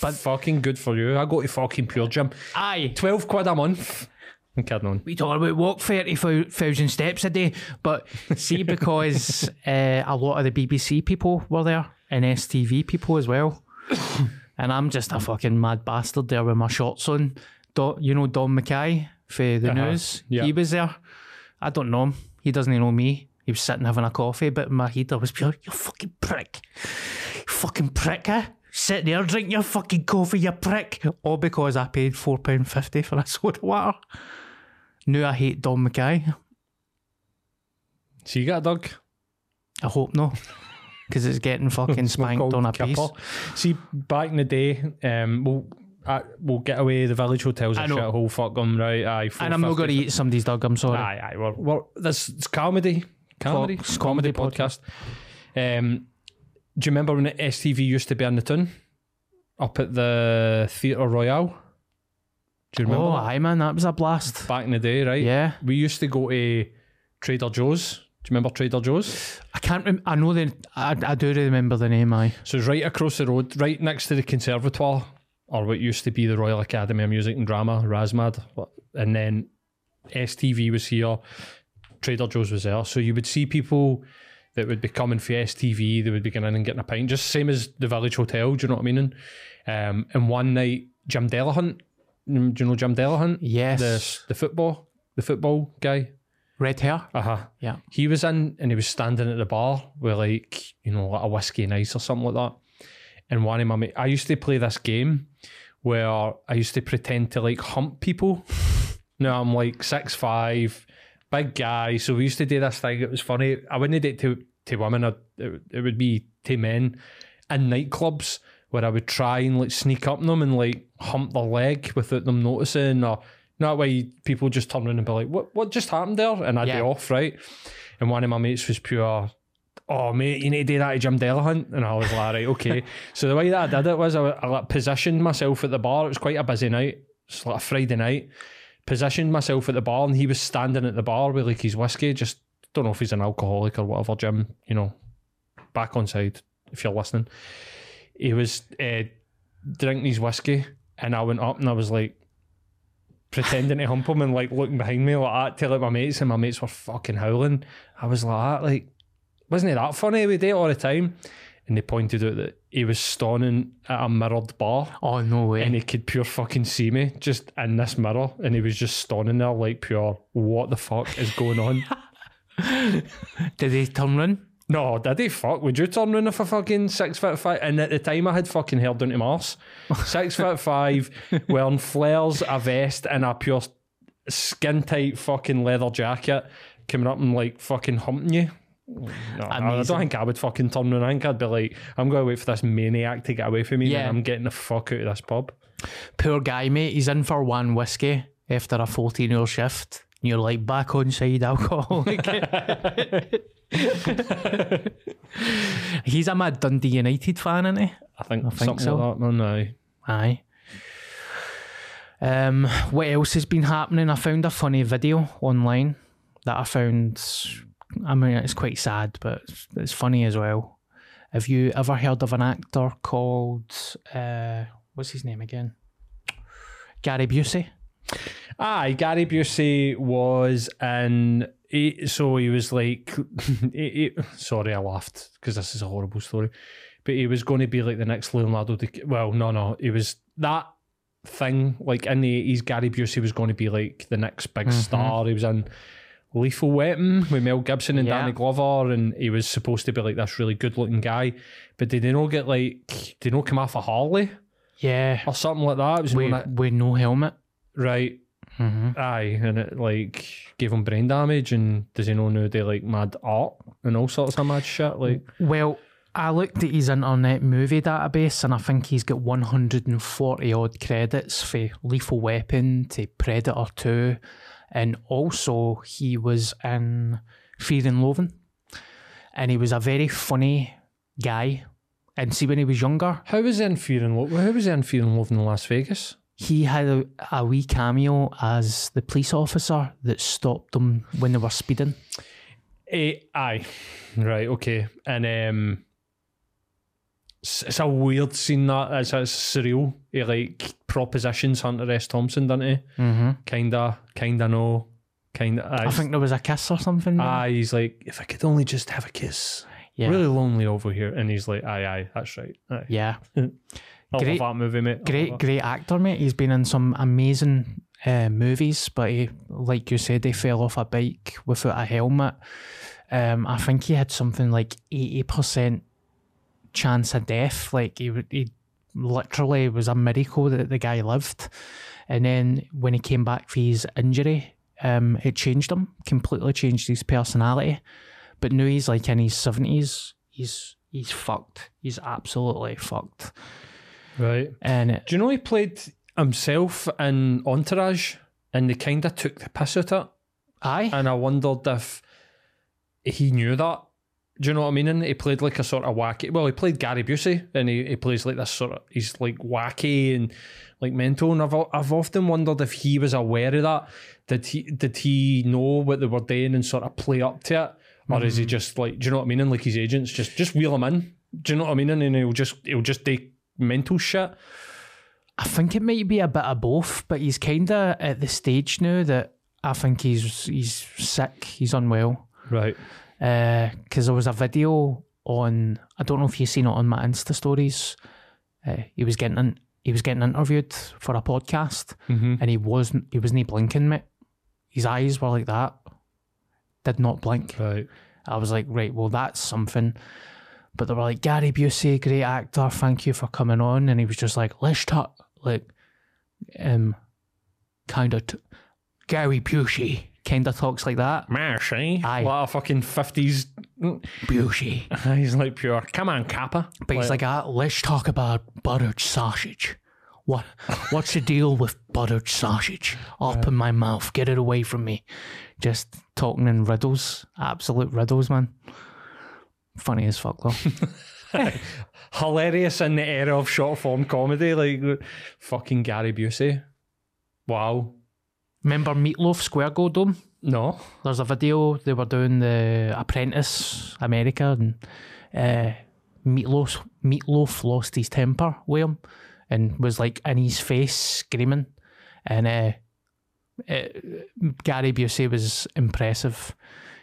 But fucking good for you. I go to fucking Pure Gym. Aye. Twelve quid a month. I'm kidding on. We talk about walk 30,000 steps a day, but see, because uh, a lot of the BBC people were there and STV people as well. and I'm just a fucking mad bastard there with my shorts on. Do, you know Don Mackay for the Uh-huh. news? Yeah. He was there. I don't know him. He doesn't know me. He was sitting having a coffee, but in my head I was pure, you fucking prick. You fucking prick, eh? Sit there, drink your fucking coffee, you prick. All because I paid £4.50 for a soda water. Now I hate Don McKay. So you got a dog? I hope no. Because it's getting fucking spanked on a piece. See, back in the day, um, we'll uh, we'll get away. The village hotels I are know. shit hole. Fuck them, right? Aye, And I'm not going to eat somebody's dog, I'm sorry. Aye, aye. We're, we're, this it's comedy, comedy, it's comedy comedy podcast. Um, do you remember when STV used to be on the tune up at the Theatre Royal? Do you remember? oh, that? aye, man, that was a blast. Back in the day, right? Yeah. We used to go to Trader Joe's. Do you remember Trader Joe's? I can't rem- I know the. I, I do remember the name, I. So it's right across the road, right next to the Conservatoire, or what used to be the Royal Academy of Music and Drama, Razmad. And then STV was here, Trader Joe's was there. So you would see people that would be coming for STV, they would be going in and getting a pint, just same as the Village Hotel, do you know what I mean? Um, and one night, Jim Delahunt, do you know Jim Delahunt? Yes. The, the football, the football guy. Red hair? Uh huh. Yeah. He was in and he was standing at the bar with like, you know, like a whiskey and ice or something like that. And one of my mate, I used to play this game where I used to pretend to like hump people. now I'm like six five, big guy. So we used to do this thing. It was funny. I wouldn't do it to, to women, it, it would be to men in nightclubs where I would try and like sneak up on them and like hump their leg without them noticing or not way people just turn around and be like, What what just happened there? And I'd Yeah. be off, right? And one of my mates was pure Oh mate, you need to do that to Jim Delahunt, and I was like, right, okay. so the way that I did it was I, I like positioned myself at the bar. It was quite a busy night. It's like a Friday night. Positioned myself at the bar, and he was standing at the bar with like his whiskey. Just don't know if he's an alcoholic or whatever. Jim, you know, Back Onside if you're listening. He was uh, drinking his whiskey, and I went up and I was like pretending to hump him and like looking behind me like that like my mates, and my mates were fucking howling. I was like, like, wasn't it that funny? We do it all the time. And they pointed out that he was stoning at a mirrored bar. Oh, no way. And he could pure fucking see me just in this mirror, and he was just stoning there like pure. What the fuck is going on? Did he turn round? No, did he? Fuck, would you turn round if a fucking six foot five? And at the time, I had fucking hair down to Mars. Six foot five, wearing flares, a vest, and a pure skin tight fucking leather jacket, coming up and like fucking humping you. No, I don't think I would fucking turn around. I think I'd be like, I'm going to wait for this maniac to get away from me. Yeah. and I'm getting the fuck out of this pub. Poor guy, mate. He's in for one whiskey after a 14 hour shift. And you're like Back Onside alcoholic. He's a mad Dundee United fan, isn't he? I think, I think something so. like that, man. Aye. Aye. Um, what else has been happening? I found a funny video online that I found. I mean, it's quite sad, but it's, it's funny as well. Have you ever heard of an actor called uh, what's his name again? Gary Busey. Aye, Gary Busey was in. He, so he was like, he, he- sorry, I laughed because this is a horrible story, but he was going to be like the next Leonardo. Di, well, no, no, it was that thing like in the eighties. Gary Busey was going to be like the next big Mm-hmm. star. He was in Lethal Weapon with Mel Gibson and Yeah. Danny Glover, and he was supposed to be like this really good looking guy. But did they not get like, did they not come off a Harley Yeah, or something like that? It was with, that- with no helmet. right. hmm Aye, and it like gave him brain damage, and does he know now they like mad art and all sorts of mad shit? Like, Well, I looked at his internet movie database and I think he's got 140 odd credits for Lethal Weapon to Predator 2. And also, he was in Fear and Loathing. And he was a very funny guy. And see, when he was younger, how was he in Fear and Loathing? How was he in Fear and Loathing in Las Vegas? he had a, a wee cameo as the police officer that stopped them when they were speeding. Eh, aye, right, okay, and um, it's, a weird scene that it's, it's surreal. He like propositions Hunter S. Thompson, doesn't he? Mm-hmm. Kinda, kinda no, kinda. I think there was a kiss or something. Aye, he's like, if I could only just have a kiss. yeah, Really lonely over here, and he's like, aye, aye, that's right. Aye. yeah. Great- that movie, mate. Great, great actor, mate. He's been in some amazing uh, movies, but he, like you said, he fell off a bike without a helmet. Um, I think he had something like eighty percent chance of death. Like he, he literally was a miracle that the guy lived. And then when he came back for his injury, um, it changed him completely, changed his personality. But now he's like in his seventies. He's he's fucked. He's absolutely fucked. Right. And it, Do you know he played himself in Entourage, and they kind of took the piss out of it, aye, and I wondered if he knew that. Do you know what I mean? And he played like a sort of wacky. Well, he played Gary Busey, and he, he plays like this sort of. He's like wacky and like mental. And I've I've often wondered if he was aware of that. Did he did he know what they were doing and sort of play up to it, or is he mm-hmm. just like? Do you know what I mean? And like his agents just just wheel him in. Do you know what I mean? And then he'll just he'll just do mental shit. I think it might be a bit of both, but he's kind of at the stage now that I think he's he's sick, he's unwell. Right. Because there was a video on, I don't know if you've seen it on my Insta stories. Uh, he was getting in, he was getting interviewed for a podcast, Mm-hmm. and he wasn't he wasn't blinking, mate. His eyes were like that, did not blink. Right. I was like, right, well, that's something. But they were like, Gary Busey, great actor, thank you for coming on. And he was just like, let's talk, like, um, kind of, t- Gary Busey kind of talks like that. Mercy. Aye. What a fucking 50s. Busey. He's like pure. Come on, Kappa. But he's like, ah, let's talk about buttered sausage. What, what's the deal with buttered sausage? Up in my mouth, get it away from me. Just talking in riddles, absolute riddles, man. Funny as fuck though. hilarious in the era of short form comedy. Like, fucking Gary Busey. Wow. Remember Meatloaf Square Go Dome? No. There's a video they were doing the Apprentice America and uh, Meatloaf Meatloaf lost his temper with him and was like in his face screaming and uh, uh, Gary Busey was impressive.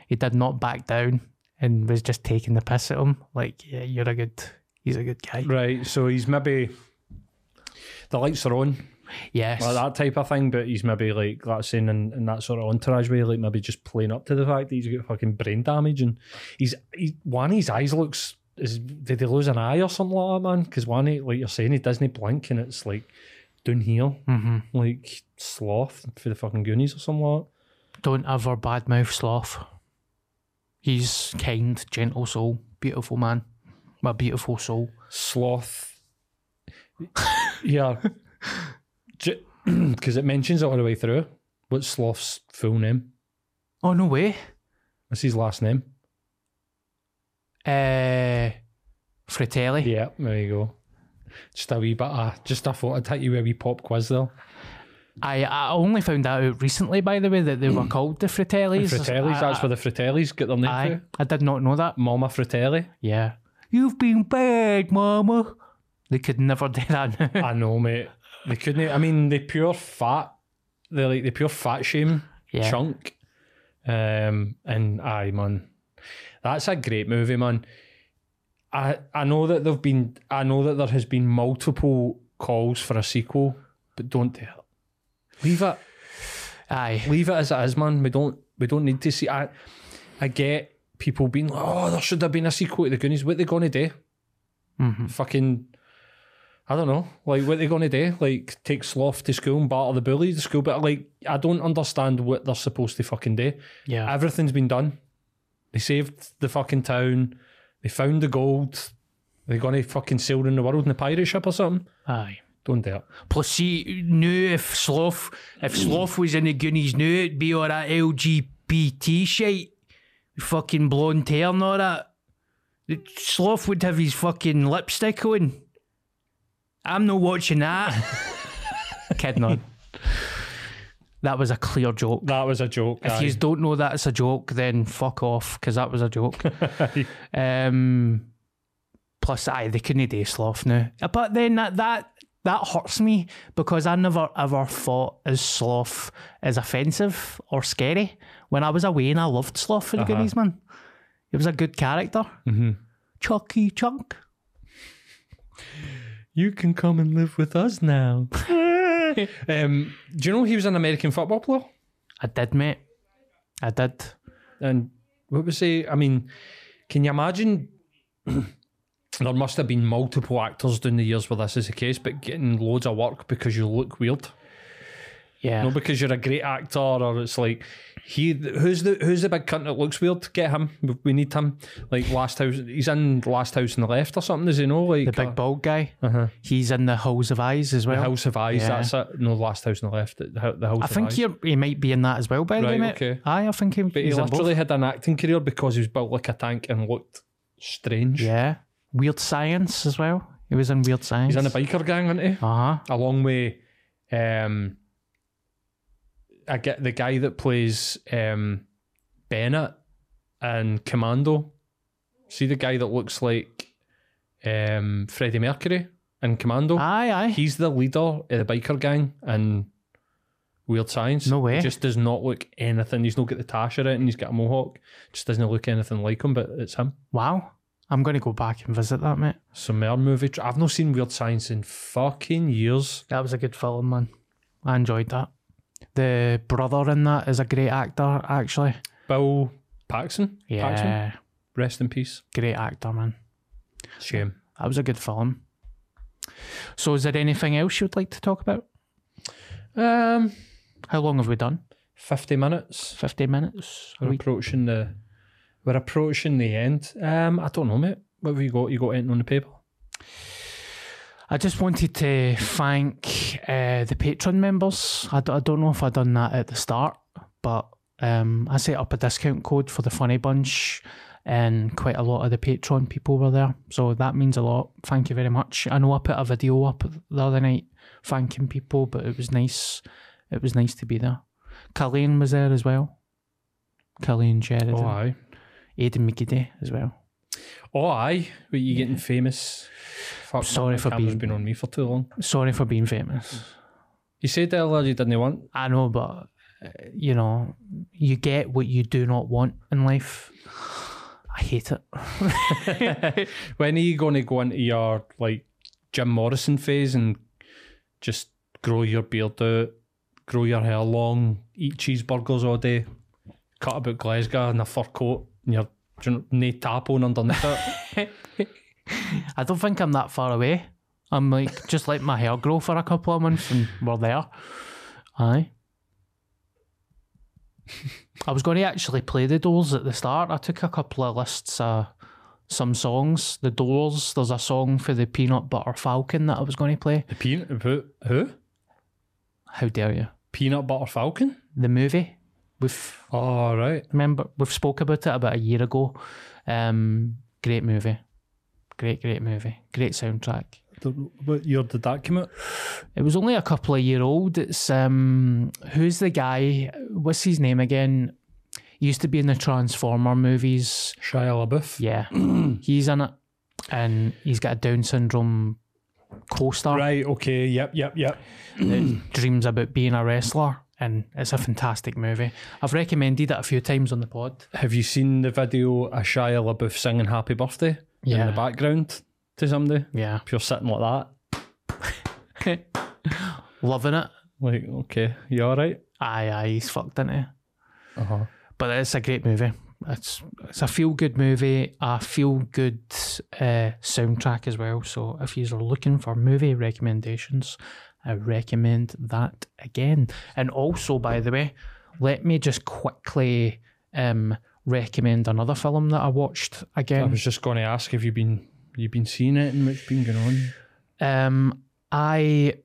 He did not back down and was just taking the piss at him. Like, yeah, you're a good, he's a good guy. Right. So he's maybe. The lights are on, Yes. like that type of thing, but he's maybe like, that's saying in, in that sort of entourage way, like maybe just playing up to the fact that he's got fucking brain damage and he's, he, one of his eyes looks, is did he lose an eye or something like that, man? Because one, he- like you're saying, he doesn't blink and it's like down here, hmm like sloth for the fucking Goonies or something like that. Don't ever badmouth Sloth. He's kind, gentle soul, beautiful man. My beautiful soul. sloth. yeah, because it mentions it all the way through. What's sloth's full name? Oh no way. What's his last name? Uh, Fratelli. Yeah, there you go. Just a wee bit. Of, just I thought I'd hit you with a wee pop quiz there. I I only found that out recently, by the way, that they were called the Fratellis. Fratellis. I, that's where the Fratellis get their name I, from. I did not know that. Mama Fratelli. Yeah. You've been bad, Mama. They could never do that. now. I know, mate. They couldn't. I mean, they pure fat. They're like the pure fat shame Yeah. chunk. Um, and aye, man, that's a great movie, man. I I know that there've been. I know that there has been multiple calls for a sequel, but don't do it. Leave it. Aye. Leave it as it is, man. We don't. We don't need to see. I I get people being like, oh, there should have been a sequel to the Goonies. What they gonna do? Mm-hmm. Fucking. I don't know. Like, what they going to do? Like, take Sloth to school and batter the bully to school? But, like, I don't understand what they're supposed to fucking do. Yeah. Everything's been done. They saved the fucking town. They found the gold. They're going to fucking sail around the world in a pirate ship or something? Aye. Don't do it. Plus, see, now if Sloth, if Sloth was in the Goonies now, it'd be all that LGBT shit. Fucking blonde hair and all that. Sloth would have his fucking lipstick on. I'm not watching that. Kidding on. That was a clear joke. That was a joke. If you don't know that it's a joke, then fuck off, because that was a joke. um, plus, aye, they couldn't do sloth now. But then that, that that hurts me because I never ever thought as sloth as offensive or scary. When I was away and I loved sloth for the Uh-huh. Goonies, man. It was a good character. Mhm. Chucky Chunk. You can come and live with us now. um, do you know he was an American football player? I did, mate. I did. And what was he? I mean, can you imagine? there must have been multiple actors during the years where this is the case, but getting loads of work because you look weird. Yeah. Not because you're a great actor, or it's like he who's the who's the big cunt that looks weird. Get him. We- need him. Like last house, he's in last house on the left or something. Does he know? Like the big bald guy. uh-huh. He's in the House of Eyes as well. the. House of Eyes. Yeah. That's it. No, last house on the left. The, the House. I think he he might be in that as well, by the way, Right, okay. Aye, I think he, But he literally had an acting career because he was built like a tank and looked strange. Yeah. Weird Science as well. He was in Weird Science. He's in a biker gang, isn't he? Uh huh. Along with um I get the guy that plays um Bennett and Commando. See the guy that looks like um Freddie Mercury in Commando? Aye, aye. He's the leader of the biker gang and Weird Science. No way. He just does not look anything. He's not got the tash or it and he's got a mohawk. Just doesn't look anything like him, but it's him. wow. I'm going to go back and visit that, mate. Summer movie. I've not seen Weird Science in fucking years. That was a good film, man. I enjoyed that. The brother in that is a great actor, actually. Bill Paxton. Yeah. Paxton. Rest in peace. Great actor, man. Shame. That was a good film. So, is there anything else you'd like to talk about? Um, How long have we done? fifty minutes. 50 minutes? We're week? approaching the. We're approaching the end. Um, I don't know, mate. What have you got? You got anything on the paper? I just wanted to thank uh, the Patreon members. I, d- I don't know if I done that at the start, but um, I set up a discount code for the Funny Bunch, and quite a lot of the Patreon people were there. So that means a lot. Thank you very much. I know I put a video up the other night thanking people, but it was nice. It was nice to be there. Colleen was there as well. Colleen Sheridan, Oh aye. Aidan McGiddy as well. Oh aye. But you getting famous? Fuck, Sorry for being- been on me for too long. Sorry for being famous. You said earlier you didn't want. I know, but uh, you know, you get what you do not want in life. I hate it. when are you going to go into your like Jim Morrison phase and just grow your beard out, grow your hair long, eat cheeseburgers all day, cut about Glasgow in a fur coat, and you're do you know, no tapo underneath it? I don't think I'm that far away. I'm like just let my hair grow for a couple of months and we're there. Aye. I was going to actually play the Doors at the start. I took a couple of lists of some songs. The Doors. There's a song for the Peanut Butter Falcon that I was going to play. The peanut who? How dare you? Peanut Butter Falcon? The movie. We've Oh right. remember we've spoke about it about a year ago. Um, great movie, great great movie, great soundtrack. What year did that come out? It was only a couple of year old. It's um, who's the guy? What's his name again? He used to be in the Transformer movies. Shia LaBeouf. Yeah, he's in it, and he's got a Down syndrome co-star Right. Okay. Yep. Yep. Yep. dreams about being a wrestler, and it's a fantastic movie. I've recommended it a few times on the pod. Have you seen the video of Shia LaBeouf singing "Happy Birthday" in the background to somebody? Yeah, If you're sitting like that, loving it. like, okay, you all right? Aye, aye, he's fucked into it. Uh huh. But it's a great movie. It's it's a feel good movie, a feel good uh, soundtrack as well. So if you are looking for movie recommendations, I recommend that again. And also, by the way, let me just quickly um, recommend another film that I watched again. I was just going to ask if you've been you've been seeing it and what's been going on. Um, I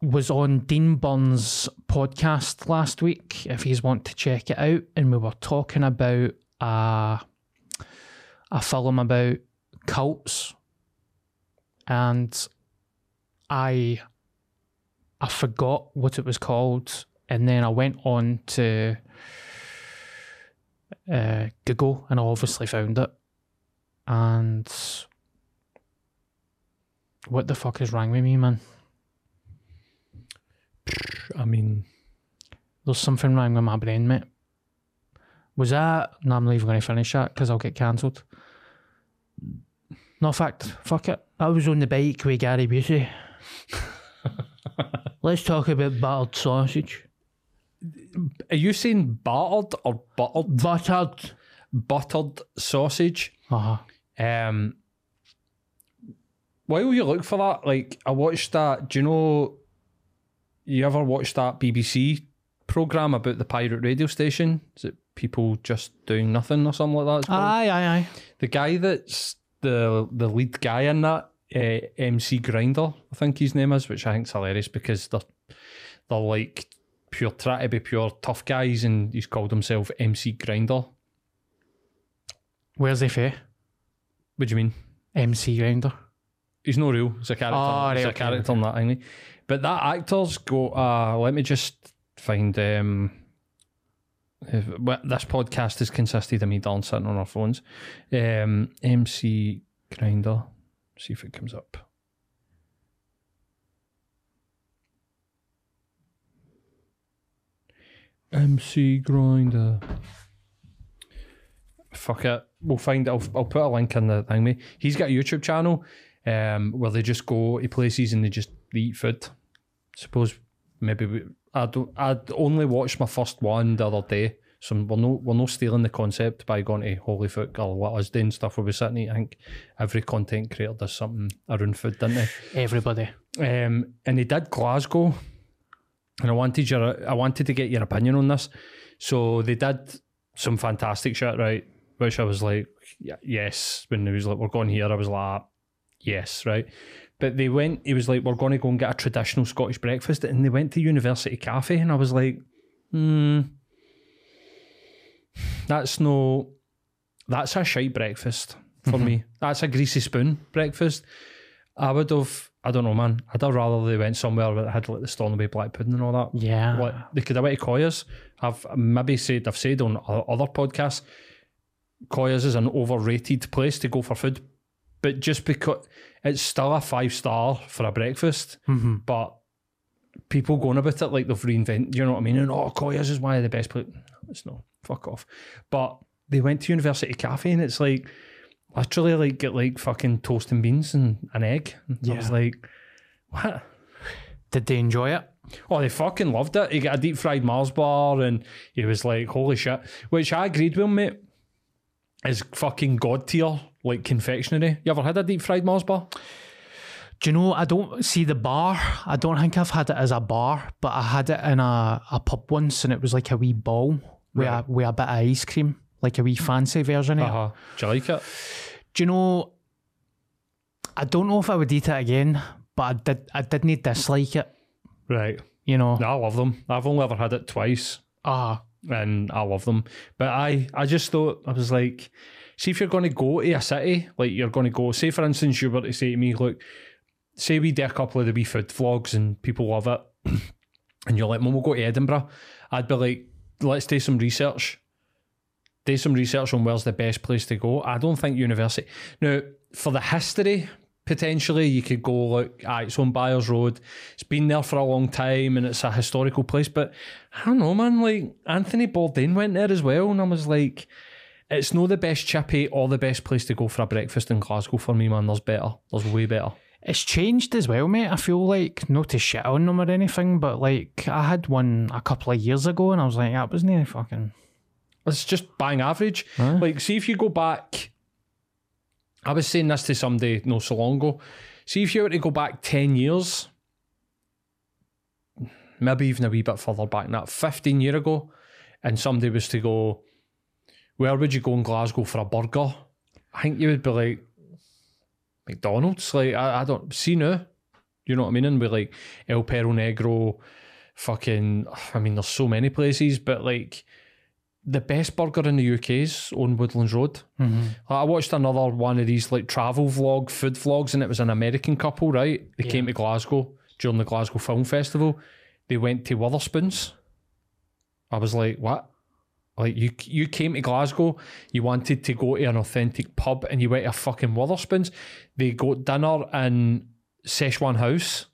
was on Dean Burns' podcast last week. If you want to check it out, and we were talking about a a film about cults, and I I forgot what it was called, and then I went on to uh, Google, and I obviously found it. And what the fuck is wrong with me, man? I mean, There's something wrong with my brain, mate. Was that? No, I'm not even going to finish that because I'll get cancelled. No fact, fuck it. I was on the bike with Gary Busey. Let's talk about battered sausage. are you saying battered or buttered? Buttered. Buttered sausage. Uh huh. Um, while you look for that, like I watched that. Do you know? You ever watched that BBC program about the pirate radio station? Is it people just doing nothing or something like that? Aye, aye, aye. the guy that's the the lead guy in that, uh, MC Grindah, I think his name is, which I think's hilarious because they're they're like pure try to be pure tough guys, and he's called himself MC Grindah. Where's he fair? What do you mean? MC Grindah. He's no real. He's a character. Oh, he's right, a okay, character in that. But that actor's got. Uh, let me just find. Um, if, well, this podcast has consisted of me darn sitting on our phones. Um, MC Grindah. See if it comes up. MC Grindah. Fuck it. We'll find it. I'll, I'll put a link in the thing. mate. He's got a YouTube channel um, where they just go to places and they just eat food. Suppose maybe we, I don't. I'd only watched my first one the other day, so we're no we're no stealing the concept by going to Holyfoot or what us doing stuff where we sitting. and. I think every content creator does something around food, doesn't they? Everybody. um, and they did Glasgow, and I wanted your I wanted to get your opinion on this. So they did some fantastic shit, right? Which I was like, yes. When he was like, "We're going here," I was like, yes, right. But they went. He was like, "We're going to go and get a traditional Scottish breakfast," and they went to University Cafe, and I was like, hmm, that's no, that's a shite breakfast for mm-hmm. me. That's a greasy spoon breakfast. I would have, I don't know, man. I'd have rather they went somewhere that had like the Stornoway black pudding and all that. Yeah. Like, they could have went to Coyers. I've maybe said, I've said on other podcasts, Coyers is an overrated place to go for food. But just because it's still a five star for a breakfast, mm-hmm. but people going about it like they've reinvented, you know what I mean? And oh, Coyers is one of the best places. It's no, fuck off. But they went to University Cafe and it's like, literally like get like fucking toast and beans and an egg. And I was like, what? Did they enjoy it? Oh, they fucking loved it. He got a deep fried Mars bar and he was like, holy shit. Which I agreed with him, mate. Is fucking god tier, like confectionery. You ever had a deep fried Mars bar? Do you know, I don't see the bar. I don't think I've had it as a bar, but I had it in a, a pub once and it was like a wee bowl with, a, with a bit of ice cream, like a wee fancy version of Uh it. Do you like it? Do you know, I don't know if I would eat it again, but I did I didn't dislike it, Right. you know. No, I love them. I've only ever had it twice Ah, and I love them. But I, I just thought, I was like, see if you're going to go to a city, like you're going to go, say for instance, you were to say to me, look, say we do a couple of the wee food vlogs and people love it, and you're like, Mum, we'll go to Edinburgh. I'd be like, let's do some research. Do some research on where's the best place to go. I don't think university. Now, for the history, potentially you could go look, ah, it's on Byres Road. It's been there for a long time and it's a historical place. But I don't know, man. Like Anthony Bourdain went there as well, and I was like, it's not the best chippy or the best place to go for a breakfast in Glasgow for me, man. There's better. There's way better. It's changed as well, mate. I feel like not to shit on them or anything, but like I had one a couple of years ago, and I was like, that wasn't any fucking. It's just bang average. Like, see if you go back. I was saying this to somebody no so long ago. See if you were to go back 10 years, maybe even a wee bit further back than that, 15 year ago, and somebody was to go, Where would you go in Glasgow for a burger? I think you would be like, McDonald's. Like, I, I don't see now. You know what I mean? And be like El Perro Negro, fucking, I mean, there's so many places, but like, the best burger in the UK is on Woodlands Road. Mm-hmm. Like, I watched another one of these like travel vlog, food vlogs, and it was an American couple, right? They came to Glasgow during the Glasgow Film Festival. They went to Wetherspoons. I was like, what? Like you, you came to Glasgow, you wanted to go to an authentic pub, and you went to fucking Wetherspoons. They got dinner in Szechuan House.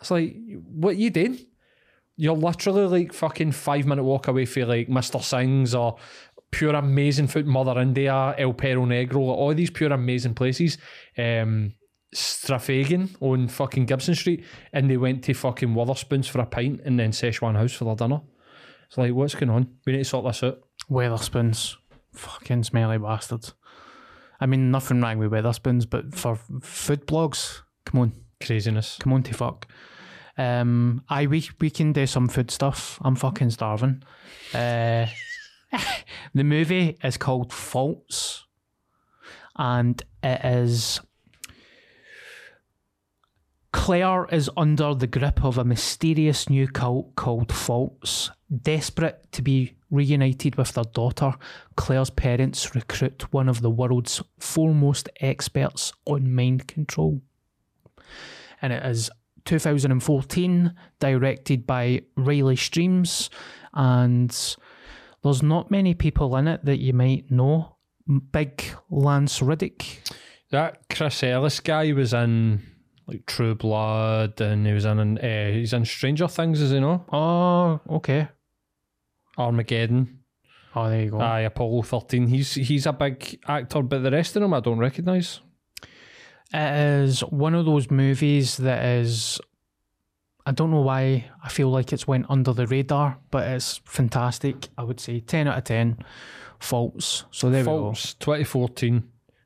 It's like, what you doing? You're literally like fucking five minute walk away from like Mr. Singh's or pure amazing food, Mother India, El Perro Negro, like all these pure amazing places. Um, Stravaigin on fucking Gibson Street, and they went to fucking Wetherspoons for a pint and then Szechuan House for their dinner. It's like, what's going on? We need to sort this out. Wetherspoons. Fucking smelly bastards. I mean, nothing wrong with Wetherspoons, but for food blogs, come on. Craziness. Come on to fuck. Um, I we we can do some food stuff. I'm fucking starving. Uh, the movie is called Faults, and it is Claire is under the grip of a mysterious new cult called Faults. Desperate to be reunited with their daughter, Claire's parents recruit one of the world's foremost experts on mind control. And it is 2014, directed by Riley Stearns, and there's not many people in it that you might know. Big Lance Reddick, That Chris Ellis guy was in like True Blood, and he was in uh, he's in Stranger Things, as you know? Oh, okay. Armageddon. Oh, there you go. Aye, Apollo thirteen. He's he's a big actor, but the rest of them I don't recognise. It is one of those movies that is. I don't know why I feel like it's went under the radar, but it's fantastic. I would say 10 out of 10 faults. So there we go. Faults, 2014.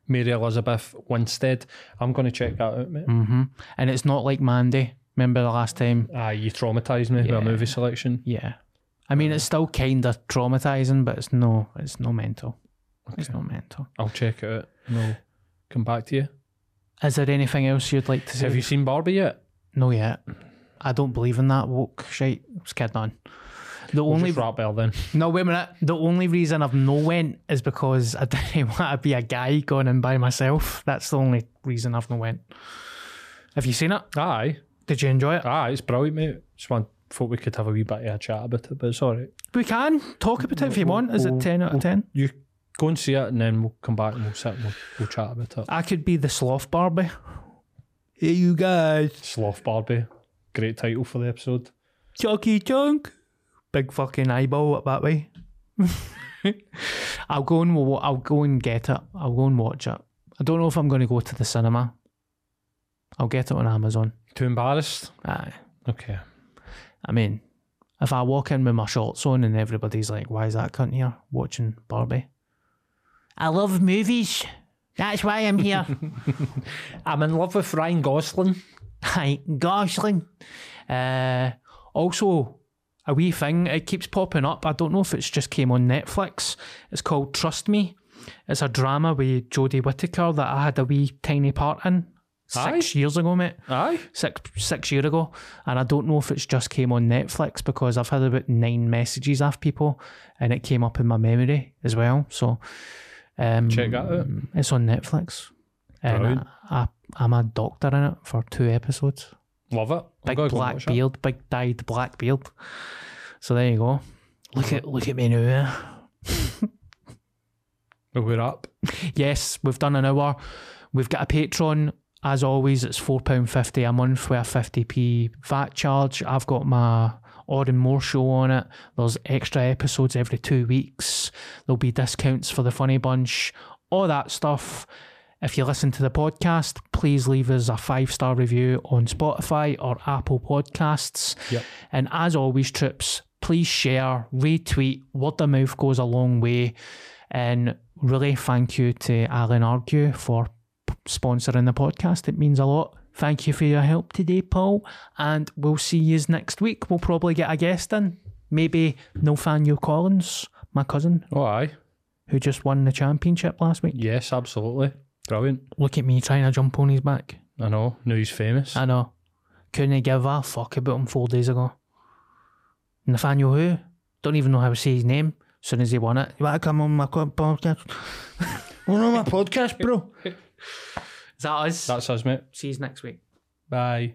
Mary Elizabeth Winstead. I'm going to check that out, mate. we go. hmm And it's not like Mandy. Remember the last time? Aye, you traumatised me with a movie selection. Yeah. I mean, it's still kind of traumatizing, but it's no, it's no mental. It's not mental. I'll check it out and I'll come back to you. Is there anything else you'd like to say? Have you seen Barbie yet? No, yet. I don't believe in that woke. I was kidding on. The We'll only just wrap there then. No, wait a minute. The only reason I've no went is because I didn't want to be a guy going in by myself. That's the only reason I've no went. Have you seen it? Aye, Did you enjoy it? aye, it's brilliant, mate. Just one thought we could have a wee bit of a chat about it, but it's all right. We can talk about it if you want. Is it We'll- 10 out of 10? You go and see it, and then we'll come back and we'll sit and we'll, we'll chat about it. I could be the sloth Barbie. Hey, you guys. Sloth Barbie, great title for the episode. Chucky Chunk. Big fucking eyeball up that way. I'll go and I'll go and get it. I'll go and watch it. I don't know if I'm going to go to the cinema. I'll get it on Amazon. Too embarrassed? Aye. Okay. I mean, if I walk in with my shorts on and everybody's like, why is that cunt here watching Barbie? I love movies. That's why I'm here. I'm in love with Ryan Gosling. Hi, Gosling. Uh, also, a wee thing, it keeps popping up. I don't know if it's just came on Netflix. It's called Trust Me. It's a drama with Jodie Whittaker that I had a wee tiny part in six years ago, mate. Aye. Six six year ago, and I don't know if it's just came on Netflix because I've had about nine messages off people, and it came up in my memory as well. So, um, Check that out. It's on Netflix, and I, I, I'm a doctor in it for two episodes. Love it. I'm Big black it. beard, big dyed black beard. So there you go. Look at look at me now. Well, eh? we're up. Yes, we've done an hour. We've got a Patreon. As always, it's £4.50 a month with a 50p VAT charge. I've got my Odd and More show on it. There's extra episodes every two weeks. There'll be discounts for the Funny Bunch, all that stuff. If you listen to the podcast, please leave us a five star review on Spotify or Apple Podcasts. Yep. And as always, troops, please share, retweet. Word of mouth goes a long way. And really, thank you to Alan Argue for sponsoring the podcast. It means a lot. Thank you for your help today, Paul. And we'll see you next week. We'll probably get a guest in. Maybe Nathaniel Collins, my cousin, Oh, aye. who just won the championship last week. Yes, absolutely. Brilliant. Look at me trying to jump on his back. I know. Now he's famous. I know. Couldn't give a fuck about him four days ago. Nathaniel who? Don't even know how to say his name. As soon as he won it, you want to come on my co- podcast? Come on my podcast, bro. Is that us? That's us, mate. See you next week. Bye.